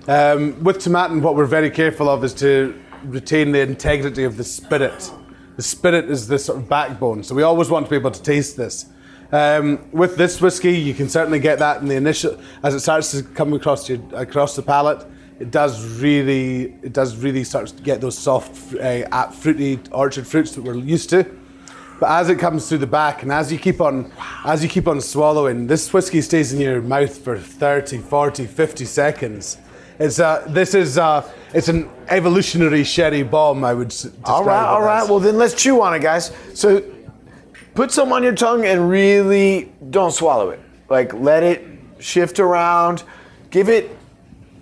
Um, with tomatin, what we're very careful of is to retain the integrity of the spirit. The spirit is the sort of backbone, so we always want to be able to taste this. Um, with this whiskey, you can certainly get that in the initial as it starts to come across your across the palate. It does really, it does really start to get those soft, uh, fruity orchard fruits that we're used to. But as it comes through the back and as you keep on as you keep on swallowing, this whiskey stays in your mouth for 30, 40, 50 seconds. It's uh, this is uh, it's an evolutionary sherry bomb, I would describe All right, all right. as. Well, then let's chew on it, guys. So put some on your tongue and really don't swallow it. Like let it shift around. Give it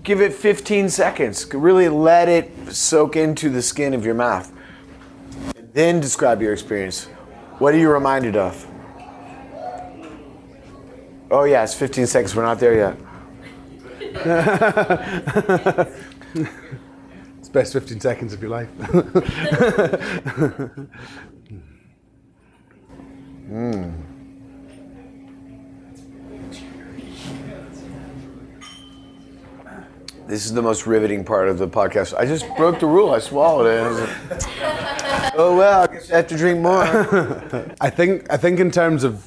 give it 15 seconds. Really let it soak into the skin of your mouth. Then describe your experience. What are you reminded of? Oh yeah, it's 15 seconds. We're not there yet. <laughs> It's best 15 seconds of your life. <laughs> <laughs> Hmm. This is the most riveting part of the podcast. I just broke the rule. I swallowed it. I like, <laughs> oh well, I guess I have to drink more. <laughs> I think I think in terms of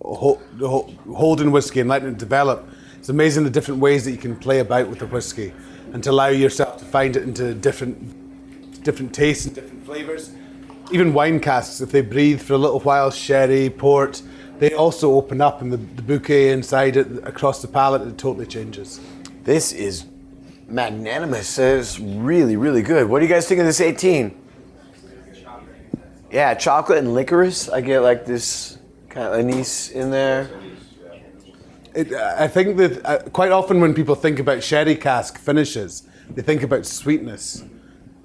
ho- ho- holding whiskey and letting it develop, it's amazing the different ways that you can play about with the whiskey and to allow yourself to find it into different different tastes and different flavors. Even wine casks, if they breathe for a little while, sherry, port, they also open up and the, the bouquet inside it across the palate it totally changes. This is magnanimous. It's really, really good. What do you guys think of this 18? Yeah, chocolate and licorice. I get like this kind of anise in there. It, I think that uh, quite often when people think about sherry cask finishes, they think about sweetness.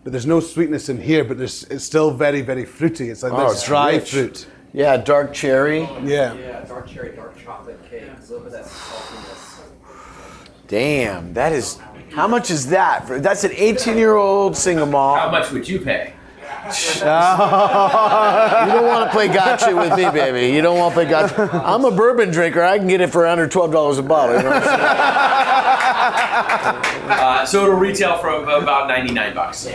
But there's no sweetness in here, but there's, it's still very, very fruity. It's like Oh, this it's dry rich. fruit. Yeah, dark cherry. Yeah. Yeah, dark cherry, dark chocolate cake. A little bit of that saltiness. Damn, that is. How much is that? For- That's an 18 year old single malt. How much would you pay? <laughs> you don't want to play gotcha with me, baby. You don't want to play gotcha. I'm a bourbon drinker. I can get it for under twelve dollars a bottle. You know what I'm saying? <laughs> Uh, so it'll retail from about 99 bucks.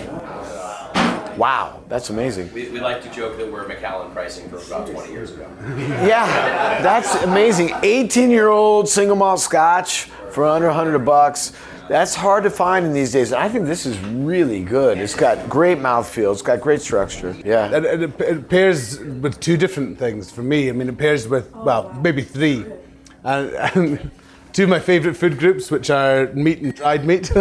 Wow, that's amazing. We, we like to joke that we're Macallan pricing from about 20 years ago. Yeah, that's amazing. 18 year old single malt scotch for under 100 bucks. That's hard to find in these days. I think this is really good. It's got great mouthfeel. It's got great structure. Yeah. And it, it, it pairs with two different things for me. I mean, it pairs with, oh, well, maybe three. And, and two of my favourite food groups, which are meat and dried meat. <laughs>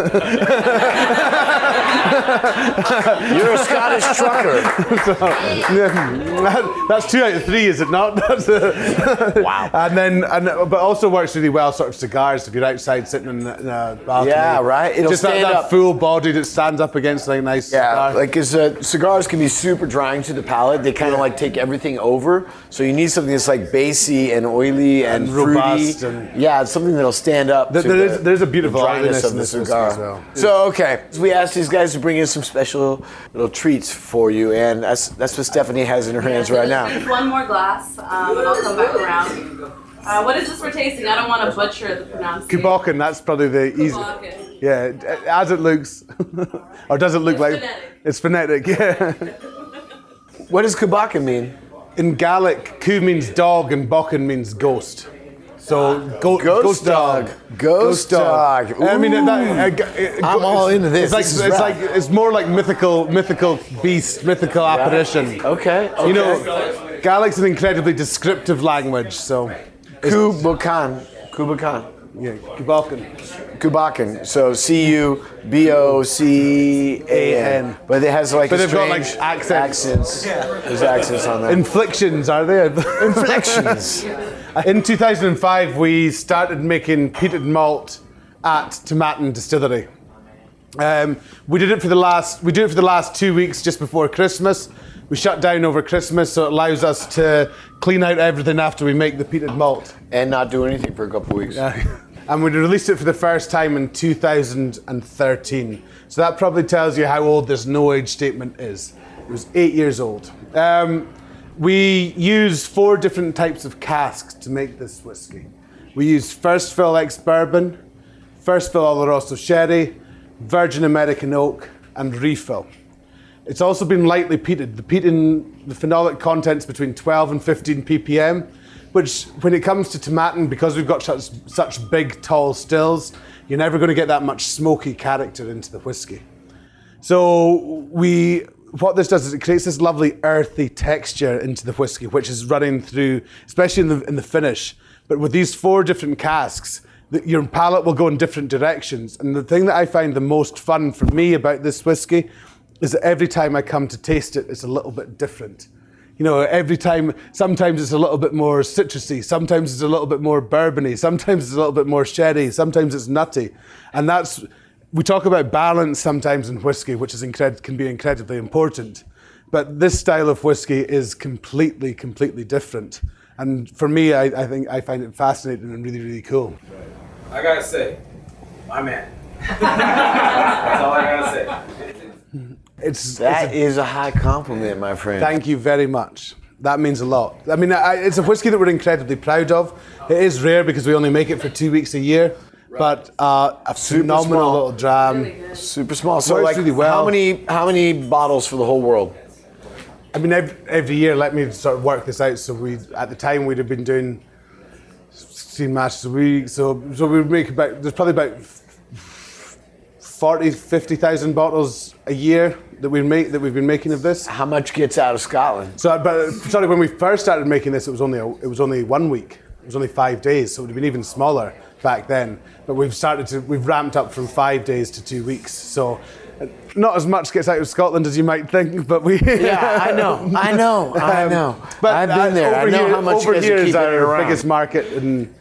<laughs> You're a Scottish trucker. <laughs> So, that- that's two out of three, is it not? <laughs> Uh, Wow. And then, and, but also works really well, sort of cigars. If you're outside sitting in, the, in a balcony, Yeah, right. It'll Just that, stand that up. full body that stands up against like a nice Yeah, cigar. like uh, cigars can be super drying to the palate. They kind of like take everything over. So you need something that's like bassy and oily and, And fruity. robust and- yeah, something that'll stand up. There- to there the- is- there's a beautiful the dryness of the cigar. well. So okay, so we asked these guys to bring in some special little treats for you, and that's that's what Stephanie has in her hands right now. Just one more glass, um, and I'll come back around. Uh, what is this we're tasting? I don't want to butcher the pronunciation. Cu Bocan, that's probably the easy. Yeah, as it looks, <laughs> or does it look It's like? phonetic. It's phonetic. Yeah. What does Cu Bocan mean? In Gaelic, ku means dog and bokken means ghost. So go, Ghost dog. Ghost dog. I mean, that, uh, I'm all into this. It's like This it's rad. like it's more like mythical, mythical beast, mythical apparition. Okay. okay. You know, Gaelic's an incredibly descriptive language. So Cu Bocan. Kubakan. Yeah, Cu Bocan. Kubakan. So C U B O C A N. But it has like But they've got, like, accents. accents. There's accents on there. Inflictions, are they? <laughs> Inflections. In 2005, we started making peated malt at Tomatin Distillery. Um, we did it for the last. We did it for the last two weeks, just before Christmas. We shut down over Christmas, so it allows us to clean out everything after we make the peated malt. and not do anything for a couple of weeks. <laughs> And we released it for the first time in 2013. So that probably tells you how old this no age statement is. It was eight years old. Um, we use four different types of casks to make this whiskey. We use first fill ex bourbon, first fill Oloroso sherry, virgin American oak, and refill. It's also been lightly peated. The peating, the phenolic content's between 12 and 15 ppm, which, when it comes to tomatin, because we've got such, such big, tall stills, you're never going to get that much smoky character into the whiskey. So we, what this does is it creates this lovely earthy texture into the whiskey, which is running through, especially in the in the finish. But with these four different casks, the, your palate will go in different directions. And the thing that I find the most fun for me about this whiskey is that every time I come to taste it, it's a little bit different. You know, every time, sometimes it's a little bit more citrusy, sometimes it's a little bit more bourbony, sometimes it's a little bit more sherry, sometimes it's nutty. And that's, we talk about balance sometimes in whiskey, which is incred- can be incredibly important. But this style of whiskey is completely, completely different. And for me, I, I think I find it fascinating and really, really cool. I gotta say, my man. <laughs> That's all I gotta say. <laughs> It's, That it's is a high compliment, my friend. Thank you very much. That means a lot. I mean, I, it's a whiskey that we're incredibly proud of. It is rare because we only make it for two weeks a year, but uh, a phenomenal small. little dram. Super small. So like, really well. how many how many bottles for the whole world? I mean, every, every year, let me sort of work this out. So we, at the time, we'd have been doing 16 mashes a week. So, so we would make about, there's probably about 40, 50,000 bottles a year that we make that we've been making of this. How much gets out of Scotland? So, but sorry, when we first started making this, it was only a, it was only one week. It was only five days, so it would have been even smaller back then. But we've started to we've ramped up from five days to two weeks. So, uh, not as much gets out of Scotland as you might think, but we. Yeah, I know, <laughs> I know, I Um, know. But I've been uh, there. I know here, how much over here is our around. biggest market, and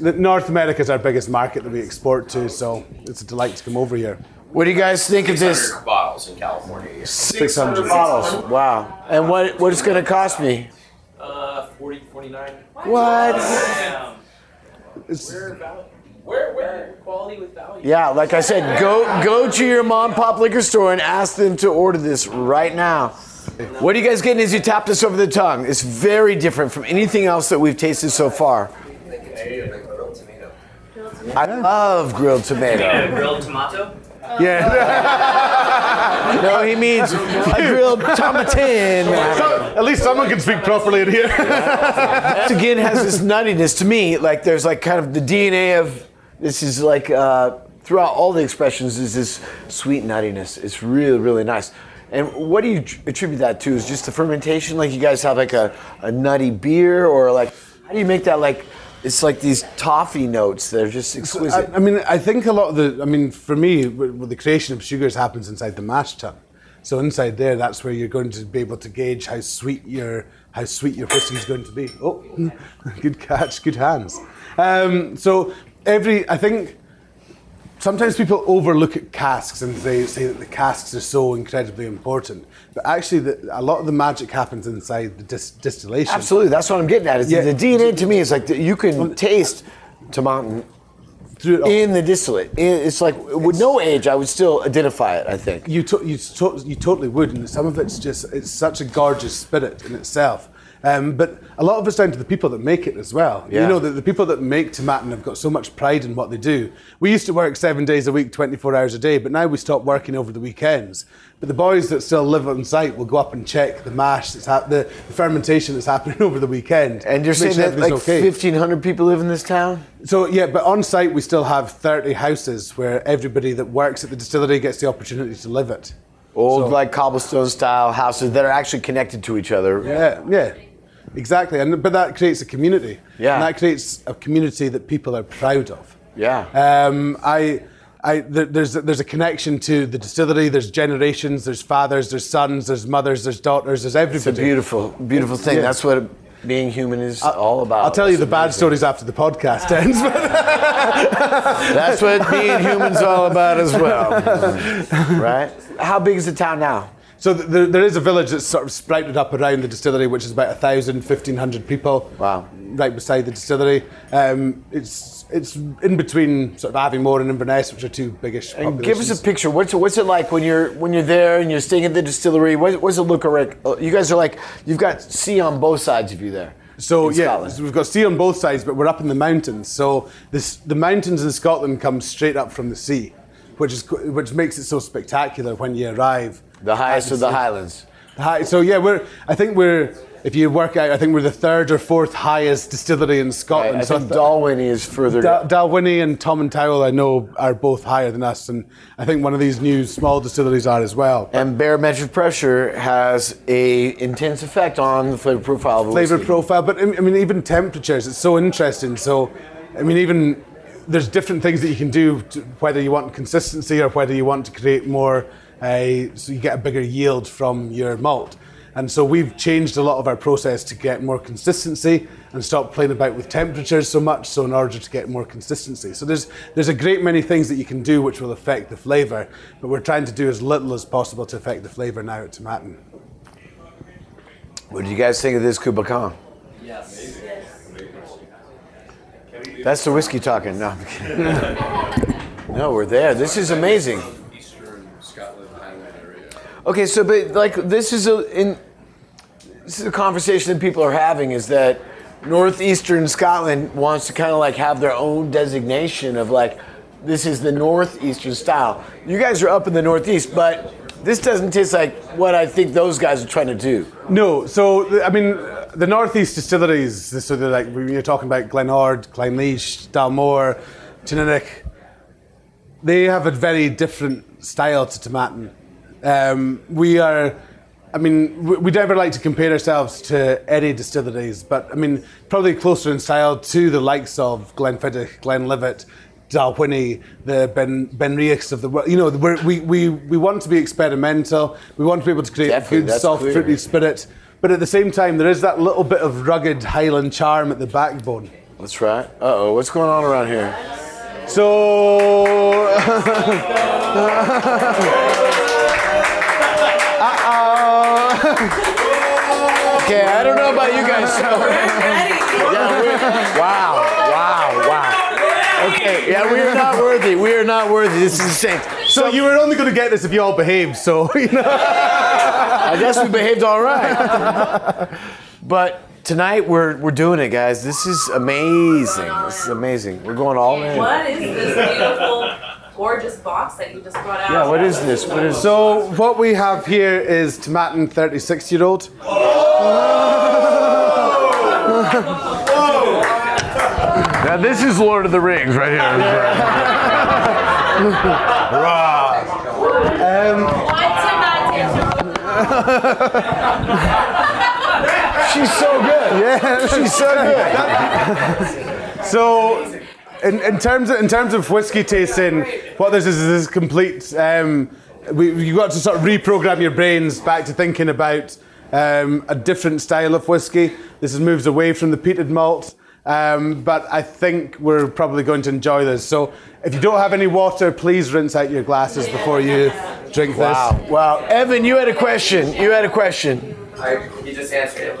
North America is our biggest market that we export to. So it's a delight to come over here. What do you guys think of this? 600 bottles in California. 600 bottles. Wow. And what what it's going to cost me? Uh, 40, 49. What? It's, Where, where? Quality with value. Yeah, like I said, go go to your mom pop liquor store and ask them to order this right now. What are you guys getting as you tap this over the tongue? It's very different from anything else that we've tasted so far. I love grilled tomato. grilled tomato. Yeah. <laughs> No, he means a grilled tomatin. So, at least someone can speak properly in here. <laughs> This again has this nuttiness to me. Like there's like kind of the DNA of this is like uh, throughout all the expressions is this sweet nuttiness. It's really really nice. And what do you attribute that to? Is just the fermentation? Like you guys have like a, a nutty beer, or like how do you make that like? It's like these toffee notes. They're just exquisite. I, I mean, I think a lot of the, I mean, for me, the creation of sugars happens inside the mash tun. So inside there, that's where you're going to be able to gauge how sweet your how sweet your whiskey is going to be. Oh, <laughs> good catch, good hands. Um, so every, I think, sometimes people overlook at casks and they say that the casks are so incredibly important. But actually, the, a lot of the magic happens inside the dis- distillation. Absolutely, that's what I'm getting at. It's Yeah. The DNA to me is like the, you can taste tomatin Through it in the distillate. It's like with no age, I would still identify it. I think. You, to, you, to, you totally would, and some of it's just it's such a gorgeous spirit in itself. Um, but a lot of it's down to the people that make it as well. Yeah. You know, the, the people that make Tomatin have got so much pride in what they do. We used to work seven days a week, 24 hours a day, but now we stop working over the weekends. But the boys that still live on site will go up and check the mash, that's hap- the, the fermentation that's <laughs> happening over the weekend. And you're saying that like okay. 1,500 people live in this town? So yeah, but on site we still have 30 houses where everybody that works at the distillery gets the opportunity to live it. Old So- like cobblestone style houses that are actually connected to each other. Yeah, yeah, exactly. And but that creates a community. Yeah. and that creates a community that people are proud of. Yeah. Um, I, I, there's there's a connection to the distillery. There's generations. There's fathers. There's sons. There's mothers. There's daughters. There's everybody. It's a beautiful, beautiful thing. Yeah. That's what being human is all about. I'll tell you the It's bad stories after the podcast ends. <laughs> That's what being human's all about as well. <laughs> right? How big is the town now? So th- there, there is a village that's sort of sprouted up around the distillery, which is about 1,000, 1,500 people. Wow. Right beside the distillery. Um, it's it's in between sort of Aviemore and Inverness, which are two biggish And give us a picture. What's it, what's it like when you're when you're there and you're staying at the distillery? What, what's it look like? Uh, You guys are like you've got sea on both sides of you there. So yeah, so we've got sea on both sides, but we're up in the mountains. So this, the mountains in Scotland come straight up from the sea, which is which makes it so spectacular when you arrive. The highest of the. Highlands. High, so yeah, we're. I think we're. If you work out, I think we're the third or fourth highest distillery in Right, Scotland. I So think Dalwhinnie is further. Da- Dalwhinnie and Tomintoul, I know, are both higher than us, and I think one of these new small distilleries are as well. and barometric pressure has a intense effect on the flavor profile of flavor whiskey. profile, but I I mean, even temperatures, it's so interesting. So, I mean, even there's different things that you can do, to, whether you want consistency or whether you want to create more, uh, so you get a bigger yield from your malt. And so we've changed a lot of our process to get more consistency and stop playing about with temperatures so much. So in order to get more consistency, so there's there's a great many things that you can do which will affect the flavour, but we're trying to do as little as possible to affect the flavour now at Tomatin. What do you guys think of this Cu Bocan? Yes. That's the whiskey talking. No, I'm kidding. <laughs> no, we're there. This is amazing. Eastern Scotland Highland area. Okay, so but like this is a in this is a conversation that people are having is that northeastern Scotland wants to kind of like have their own designation of like this is the northeastern style. You guys are up in the northeast, but this doesn't taste like what I think those guys are trying to do. No, so I mean, the northeast distilleries. So they're like you're talking about Glen Ord, Clynelish, Dalmore, Teaninich. They have a very different style to Tomatin. Um, we are. I mean, we- we never like to compare ourselves to any distilleries, but I mean, probably closer in style to the likes of Glenfiddich, Glenlivet, Dalwhinnie, the Ben Benriachs of the world. You know, we're, we, we, we want to be experimental. We want to be able to create Definitely, good, soft, clear. fruity spirit. But at the same time, there is that little bit of rugged Highland charm at the backbone. That's right. Uh oh, what's going on around here? So. <laughs> Okay, I don't know about you guys. So. <laughs> Yeah, wow, wow, wow. Okay, yeah, we are not worthy. We are not worthy. This is the same. So you were only going to get this if you all behaved. So <laughs> you know. I guess we behaved all right. but tonight we're we're doing it, guys. This is amazing. This is amazing. We're going all in. What is this beautiful, gorgeous box that you just brought out? Yeah, what is this? What is So what we have here is Tomatin 36 year old. <laughs> Now this is Lord of the Rings right here. Um, <laughs> She's so good. Yeah, She's so good. <laughs> So, in, in terms of in terms of whiskey tasting, what this is is this complete. Um, we you got to sort of reprogram your brains back to thinking about um, a different style of whiskey. This is moves away from the peated malt. Um, but I think we're probably going to enjoy this. So if you don't have any water, please rinse out your glasses before you drink Wow. this. Wow. Wow. Evan, you had a question. You had a question. I, you just answered it.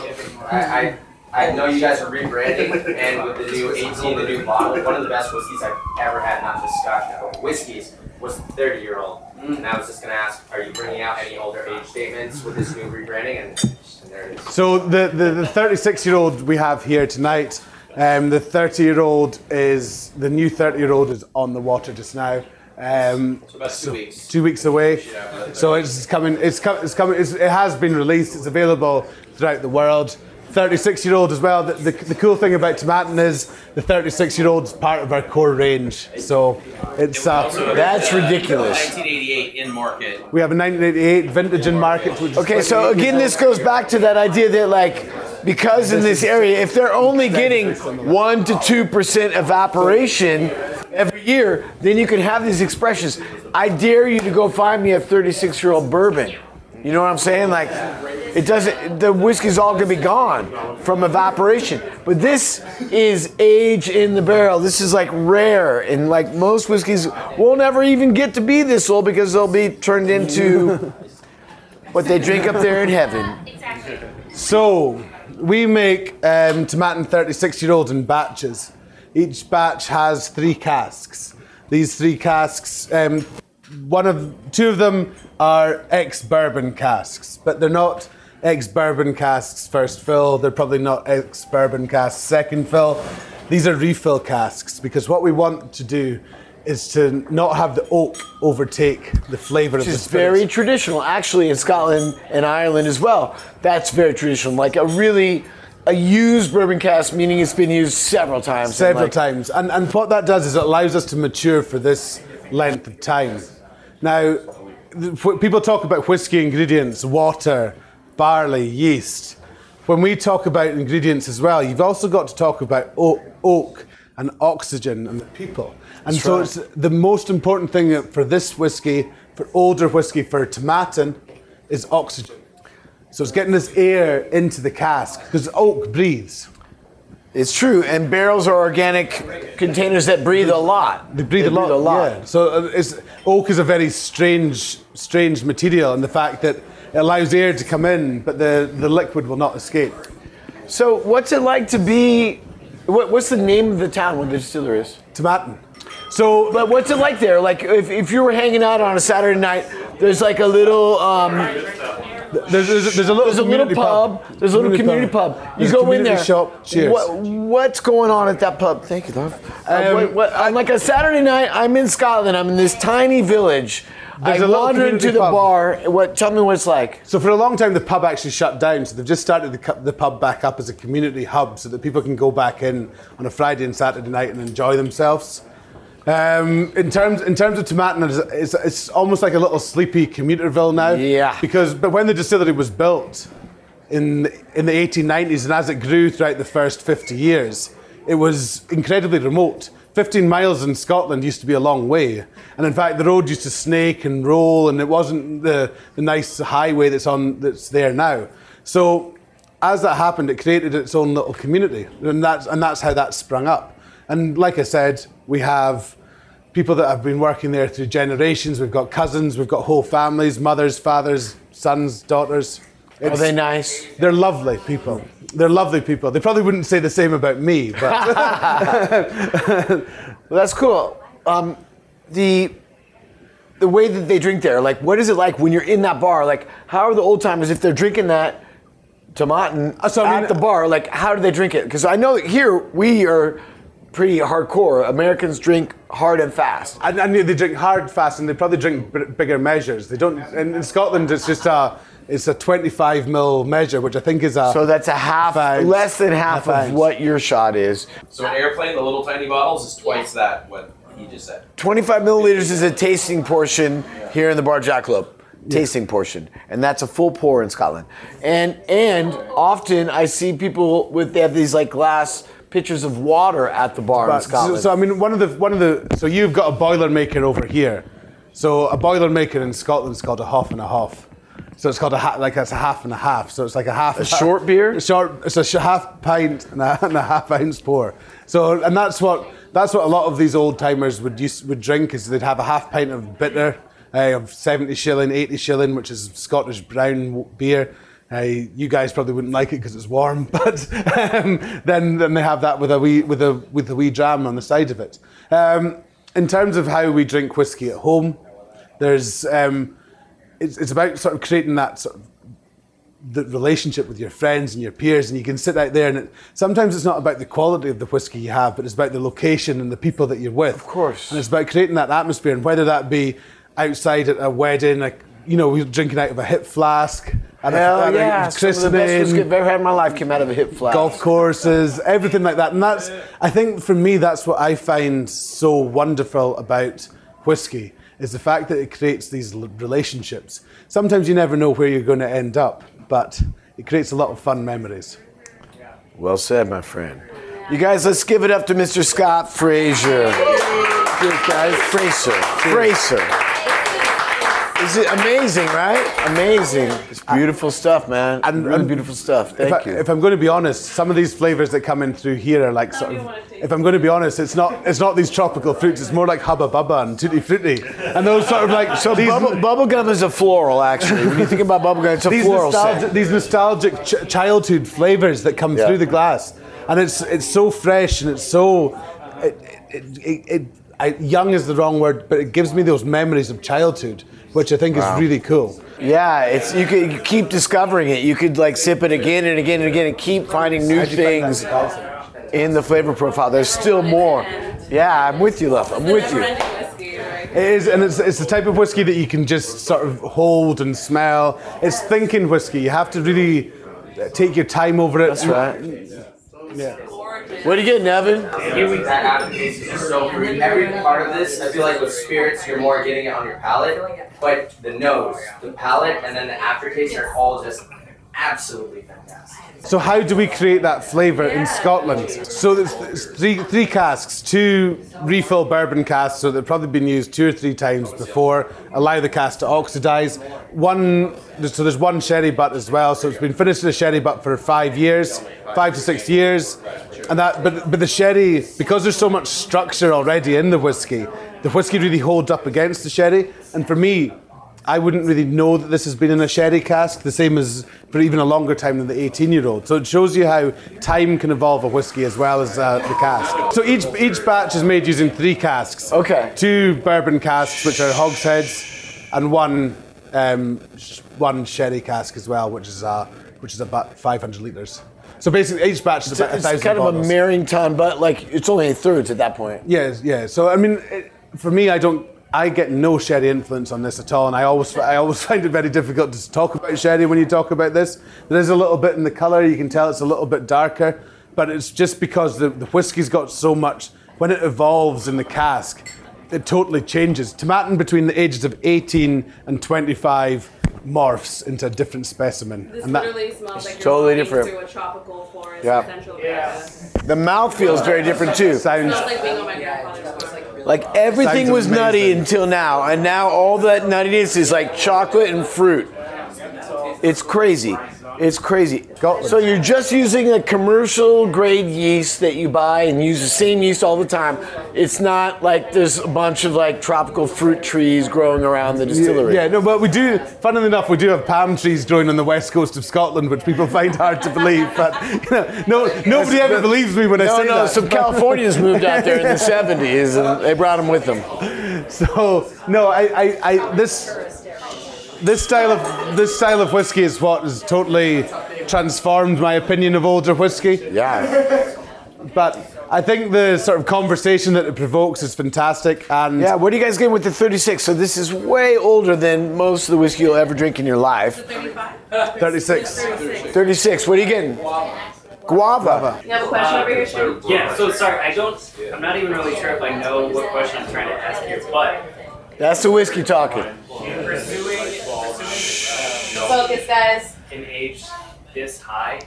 I, I, I know you guys are rebranding, and with the new 18, the new bottle, one of the best whiskeys I've ever had, not just Scotch, but whiskeys, was 30 year old. And I was just going to ask, are you bringing out any older age statements with this new rebranding? And, and there it is. So the, the, the 36 year old we have here tonight, um, the 30 year old is, the new 30 year old is on the water just now. Um, So about two weeks. two weeks away. So it's coming, it's, com- it's coming, it's, it has been released, it's available throughout the world. 36 year old as well. The, the, the cool thing about Tomatin is the 36 year old is part of our core range. So it's, uh, That's ridiculous. 1988 in market. we have a 1988 vintage in market. Which is Okay, so again, this goes back to that idea that like, because in this area, if they're only getting one to two percent evaporation every year, then you can have these expressions. I dare you to go find me a 36 year old bourbon. You know what I'm saying? Like, it doesn't. The whiskey's all gonna be gone from evaporation. But this is age in the barrel. This is like rare, and like most whiskeys will never even get to be this old because they'll be turned into <laughs> what they drink up there in heaven. So we make um, Tomatin 36 year old in batches. Each batch has three casks. These three casks, um, one of two of them are ex bourbon casks, but they're not ex bourbon casks first fill. They're probably not ex bourbon casks second fill. These are refill casks because what we want to do is to not have the oak overtake the flavour of the is spirits. very traditional, actually, in Scotland and Ireland as well. That's very traditional. Like a really a used bourbon cask, meaning it's been used several times. several and like, times. And, and what that does is it allows us to mature for this length of time. Now, people talk about whiskey ingredients, water, barley, yeast. When we talk about ingredients as well, you've also got to talk about oak, oak and oxygen and the people. And That's so right. it's the most important thing for this whiskey, for older whiskey, for tomatin, is oxygen. So it's getting this air into the cask because oak breathes. It's true, and barrels are organic containers that breathe a lot. They breathe, a, lot, a Yeah. So uh, it's, oak is a very strange, strange material, and the fact that it allows air to come in, but the, the liquid will not escape. So, what's it like to be? What, what's the name of the town where the distiller is? Tomatin. So, but what's it like there? Like, if, if you were hanging out on a Saturday night, there's like a little. Um, there's, there's, there's a little, there's a little community pub. There's a little community pub. You There's go in there. shop. Cheers. What, what's going on at that pub? Thank you, love. Uh, Um, what, what, on like a Saturday night, I'm in Scotland. I'm in this tiny village. There's I wander into the pub. bar. What? Tell me what it's like. So for a long time, the pub actually shut down. So they've just started the, the pub back up as a community hub, so that people can go back in on a Friday and Saturday night and enjoy themselves. Um, in terms in terms of Tomatin, it's, it's, it's almost like a little sleepy commuterville now. Yeah. Because but when the distillery was built in in the 1890s, and as it grew throughout the first 50 years, it was incredibly remote. 15 miles in Scotland used to be a long way, and in fact, the road used to snake and roll, and it wasn't the, the nice highway that's on that's there now. So, as that happened, it created its own little community, and that's and that's how that sprung up. And like I said, we have people that have been working there through generations. We've got cousins, we've got whole families, mothers, fathers, sons, daughters. Are they nice? They're lovely people. They're lovely people. They probably wouldn't say the same about me, but <laughs> <laughs> Well, that's cool. Um, the the way that they drink there? Like, what is it like when you're in that bar? Like, how are the old timers if they're drinking that tomatin Uh, so, I mean- at the bar? Like, how do they drink it? Because I know that here we are pretty hardcore. Americans drink hard and fast. And, and they drink hard, fast, and they probably drink b- bigger measures. They don't. In, in Scotland, it's just a it's a 25 mil measure, which I think is a. So that's a half, ounce. less than half, of ounce. what your shot is. So an airplane, the little tiny bottles, is twice that what he just said. 25 milliliters is a tasting portion here in the Bar Jackalope. Tasting portion, and that's a full pour in Scotland. And and often I see people with they have these like glass pitchers of water at the bar in But- so, Scotland. so I mean, one of the one of the so you've got a boiler maker over here. So a boiler maker in Scotland is called a half and a half. So it's called a ha- like that's a half and a half. So it's like a half. A short beer? A short. It's a sh- half pint and a, <laughs> and a half ounce pour. So and that's what that's what a lot of these old timers would use would drink is they'd have a half pint of bitter uh, of seventy shilling, eighty shilling, which is Scottish brown beer. Uh, you guys probably wouldn't like it because it's warm, <laughs> but um, then then they have that with a wee with a with a wee dram on the side of it. Um, in terms of how we drink whiskey at home, there's um, it's, it's about sort of creating that sort of the relationship with your friends and your peers, and you can sit out there. And it, sometimes it's not about the quality of the whiskey you have, but it's about the location and the people that you're with. Of course. And it's about creating that atmosphere, and whether that be outside at a wedding, like you know, we're drinking out of a hip flask. At Hell at yeah! a Some of the best whiskey I've ever had in my life came out of a hip flask. golf courses, everything like that. And that's, I think for me, that's what I find so wonderful about whiskey is the fact that it creates these relationships. Sometimes you never know where you're going to end up, but it creates a lot of fun memories. Well said, my friend. You guys, let's give it up to Mr. Scott Fraser. Cheers, guys. Fraser. Fraser. Is it amazing, right? Amazing. It's beautiful stuff, man. And really beautiful stuff. Thank if, I, you. if I'm going to be honest, some of these flavors that come in through here are like sort of. If I'm going to be honest, it's not it's not these tropical fruits. It's more like Hubba Bubba and Tutti Frutti, and those sort of like so these, bubble, bubble gum is a floral, actually. When you think about bubble gum, it's a these floral nostalgic, scent. these nostalgic ch- childhood flavors that come Yeah. through the glass, and it's it's so fresh and it's so. It, it, it, it, I, young is the wrong word, but it gives me those memories of childhood, which I think Wow. is really cool. Yeah, it's you could you keep discovering it. You could like sip it again and again and again and keep finding new How'd find things in the flavor profile. There's still more. Yeah, I'm with you, Left. I'm with you. It is, and it's, it's the type of whiskey that you can just sort of hold and smell. It's thinking whiskey. You have to really take your time over it. That's right. Yeah. What do you get, Nevin? That aftertaste is just so fruity. Every part of this, I feel like with spirits, you're more getting it on your palate, but the nose, the palate, and then the aftertaste are all just absolutely fantastic. So how do we create that flavour in Scotland? So there's, there's three three casks, two refill bourbon casks, so they've probably been used two or three times before. Allow the cask to oxidise. One, so there's one sherry butt as well. So it's been finished in a sherry butt for five years, five to six years, and that. But but the sherry, because there's so much structure already in the whiskey, the whiskey really holds up against the sherry. And for me, I wouldn't really know that this has been in a sherry cask, the same as for even a longer time than the 18 year old. So it shows you how time can evolve a whiskey as well as uh, the cask. So each, each batch is made using three casks. Okay. Two bourbon casks, which are hogsheads, and one, um, sh- one sherry cask as well, which is, uh, which is about 500 litres. So basically, each batch is It's, about a it's thousand kind of a bottles. marrying time, but like it's only a thirds at that point. Yes, yeah. So I mean, it, for me, I don't. I get no sherry influence on this at all, and I always, I always <laughs> find it very difficult to talk about sherry when you talk about this. There is a little bit in the colour; you can tell it's a little bit darker, but it's just because the, the whiskey's got so much. When it evolves in the cask, it totally changes. Tomatin between the ages of 18 and 25 morphs into a different specimen, This and that, literally smells like you're totally walking different. through a tropical forest Yeah. in Central America. The mouth feels very different too. sounds. smells like being on my grandfather's house. Like, really Like everything Sounds was nutty until now, and now all that nuttiness is like chocolate and fruit. It's crazy. It's crazy. So you're just using a commercial grade yeast that you buy and use the same yeast all the time. It's not like there's a bunch of like tropical fruit trees growing around the distillery. Yeah, no, but we do. Funnily enough, we do have palm trees growing on the west coast of Scotland, which people find hard to believe. <laughs> But you know, no, nobody ever believes me when I no, say no, that. some Californians moved out there in the <laughs> 70s and they brought them with them. So no, I, I, I this this style of this style of whiskey is what has totally transformed my opinion of older whiskey. Yeah. But I think the sort of conversation that it provokes is fantastic. And Yeah, what are you guys getting with the 36? So this is way older than most of the whiskey you'll ever drink in your life. 36. 36. What are you getting? Guava. You have a question over here, Stu? Yeah, so sorry, I don't, I'm not even really sure if I know what question I'm trying to ask here, but That's the whiskey talking. in pursuing, pursuing Focus, guys. an age this high,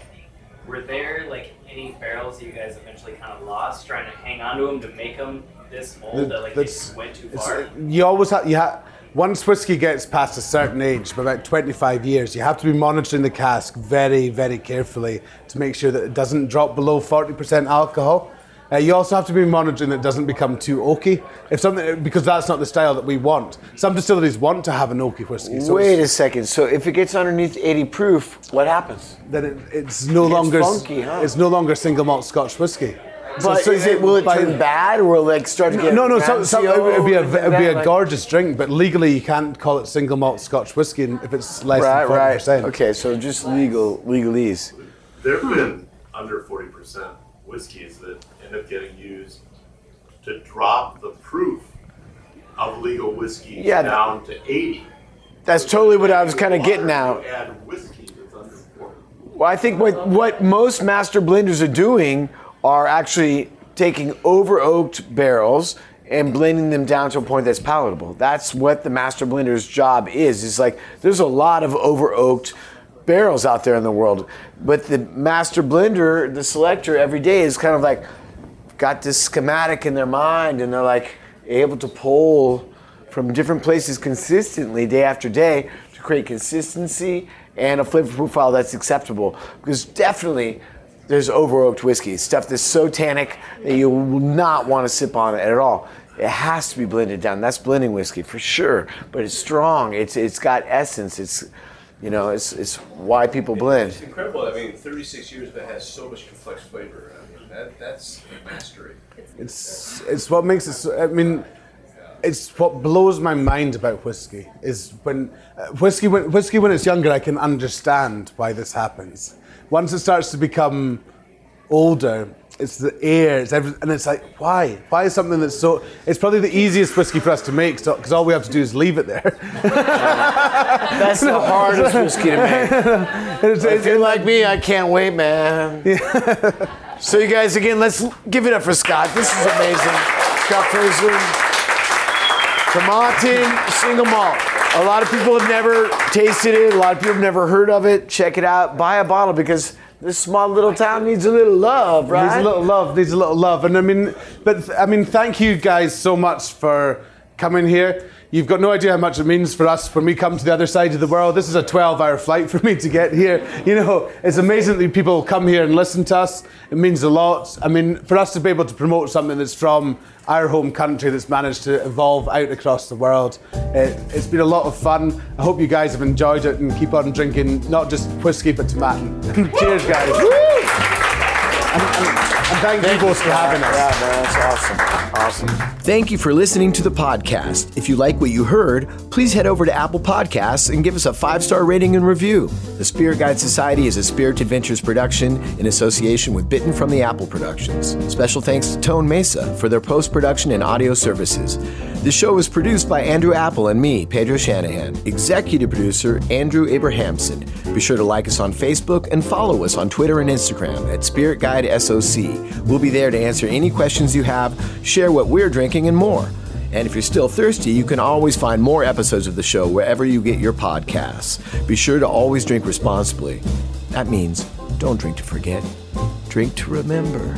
were there like any barrels that you guys eventually kind of lost trying to hang on to them to make them this old that like they went too It's, far? Uh, you always have you have once whiskey gets past a certain age, about 25 years, you have to be monitoring the cask very, very carefully to make sure that it doesn't drop below 40% alcohol. Uh, you also have to be monitoring that it doesn't become too oaky. If something, because that's not the style that we want. Some distilleries want to have an oaky whiskey. So Wait a second. So if it gets underneath 80 proof, what happens? then it, it's no It's longer funky, huh? it's no longer single malt Scotch whiskey. So- But so is it, will it by- turn bad or will it like start to get No, no, so, so it would be a, it would be a that? gorgeous drink, but legally you can't call it single malt Scotch whiskey if it's less Right, than forty percent. right. percent. Okay, so just legal legalese. There have been under forty percent whiskeys that end up getting used to drop the proof of legal whiskey Yeah. down to eighty. That's totally what I was kind of getting at. to Add whiskey that's under. Well, I think what, what most master blenders are doing are actually taking over oaked barrels and blending them down to a point that's palatable. That's what the master blender's job is. It's like there's a lot of over oaked barrels out there in the world, but the master blender, the selector, every day is kind of like got this schematic in their mind and they're like able to pull from different places consistently day after day to create consistency and a flavor profile that's acceptable. Because definitely there's over oaked whiskey, stuff that's so tannic that you will not want to sip on it at all. It has to be blended down. That's blending whiskey for sure, but it's strong. It's it's got essence. It's you know, it's it's why people blend. It's incredible. I mean, 36 years, but has so much complex flavor. I mean, that, that's mastery. It's it's what makes it. So, I mean, it's what blows my mind about whiskey is when uh, whiskey when whiskey when it's younger, I can understand why this happens. Once it starts to become older, it's the air, it's every, and it's like why? Why is something that's so? It's probably the easiest whiskey for us to make because all we have to do is leave it there. <laughs> That's the hardest whiskey to make. <laughs> if you're like me, I can't wait, man. <laughs> so you guys, again, let's give it up for Scott. This is amazing. Scott Fraser. Tomatin single malt. A lot of people have never tasted it. A lot of people have never heard of it. Check it out. Buy a bottle because this small little town needs a little love, right? Needs a little love. Needs a little love. And I mean, but I mean, thank you guys so much for coming here. You've got no idea how much it means for us when we come to the other side of the world. This is a 12-hour flight for me to get here. You know, it's amazing that people come here and listen to us. It means a lot. I mean, for us to be able to promote something that's from our home country that's managed to evolve out across the world, it, it's been a lot of fun. I hope you guys have enjoyed it and keep on drinking not just whiskey but tomatin. <laughs> Cheers, guys. And, and, and thank, you both for having us. Yeah, man, that's awesome. Awesome. Thank you for listening to the podcast. If you like what you heard, please head over to Apple Podcasts and give us a five star rating and review. The Spirit Guide Society is a Spirit Adventures production in association with Bitten from the Apple Productions. Special thanks to Tone Mesa for their post production and audio services. The show was produced by Andrew Apple and me, Pedro Shanahan. Executive producer, Andrew Abrahamson. Be sure to like us on Facebook and follow us on Twitter and Instagram at Spirit Guide SOC. We'll be there to answer any questions you have, share what we're drinking, and more. And if you're still thirsty, you can always find more episodes of the show wherever you get your podcasts. Be sure to always drink responsibly. That means don't drink to forget, drink to remember.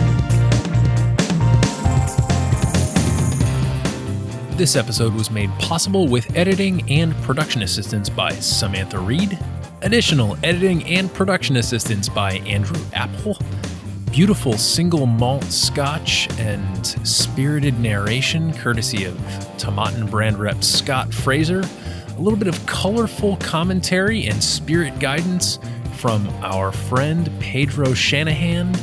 This episode was made possible with editing and production assistance by Samantha Reed, additional editing and production assistance by Andrew Apple, beautiful single malt scotch and spirited narration courtesy of Tomatin brand rep Scott Fraser, a little bit of colorful commentary and spirit guidance from our friend Pedro Shanahan,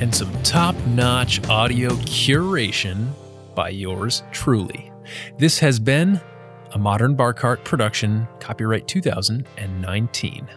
and some top notch audio curation by yours truly. This has been a Modern Bar Cart production, copyright 2019.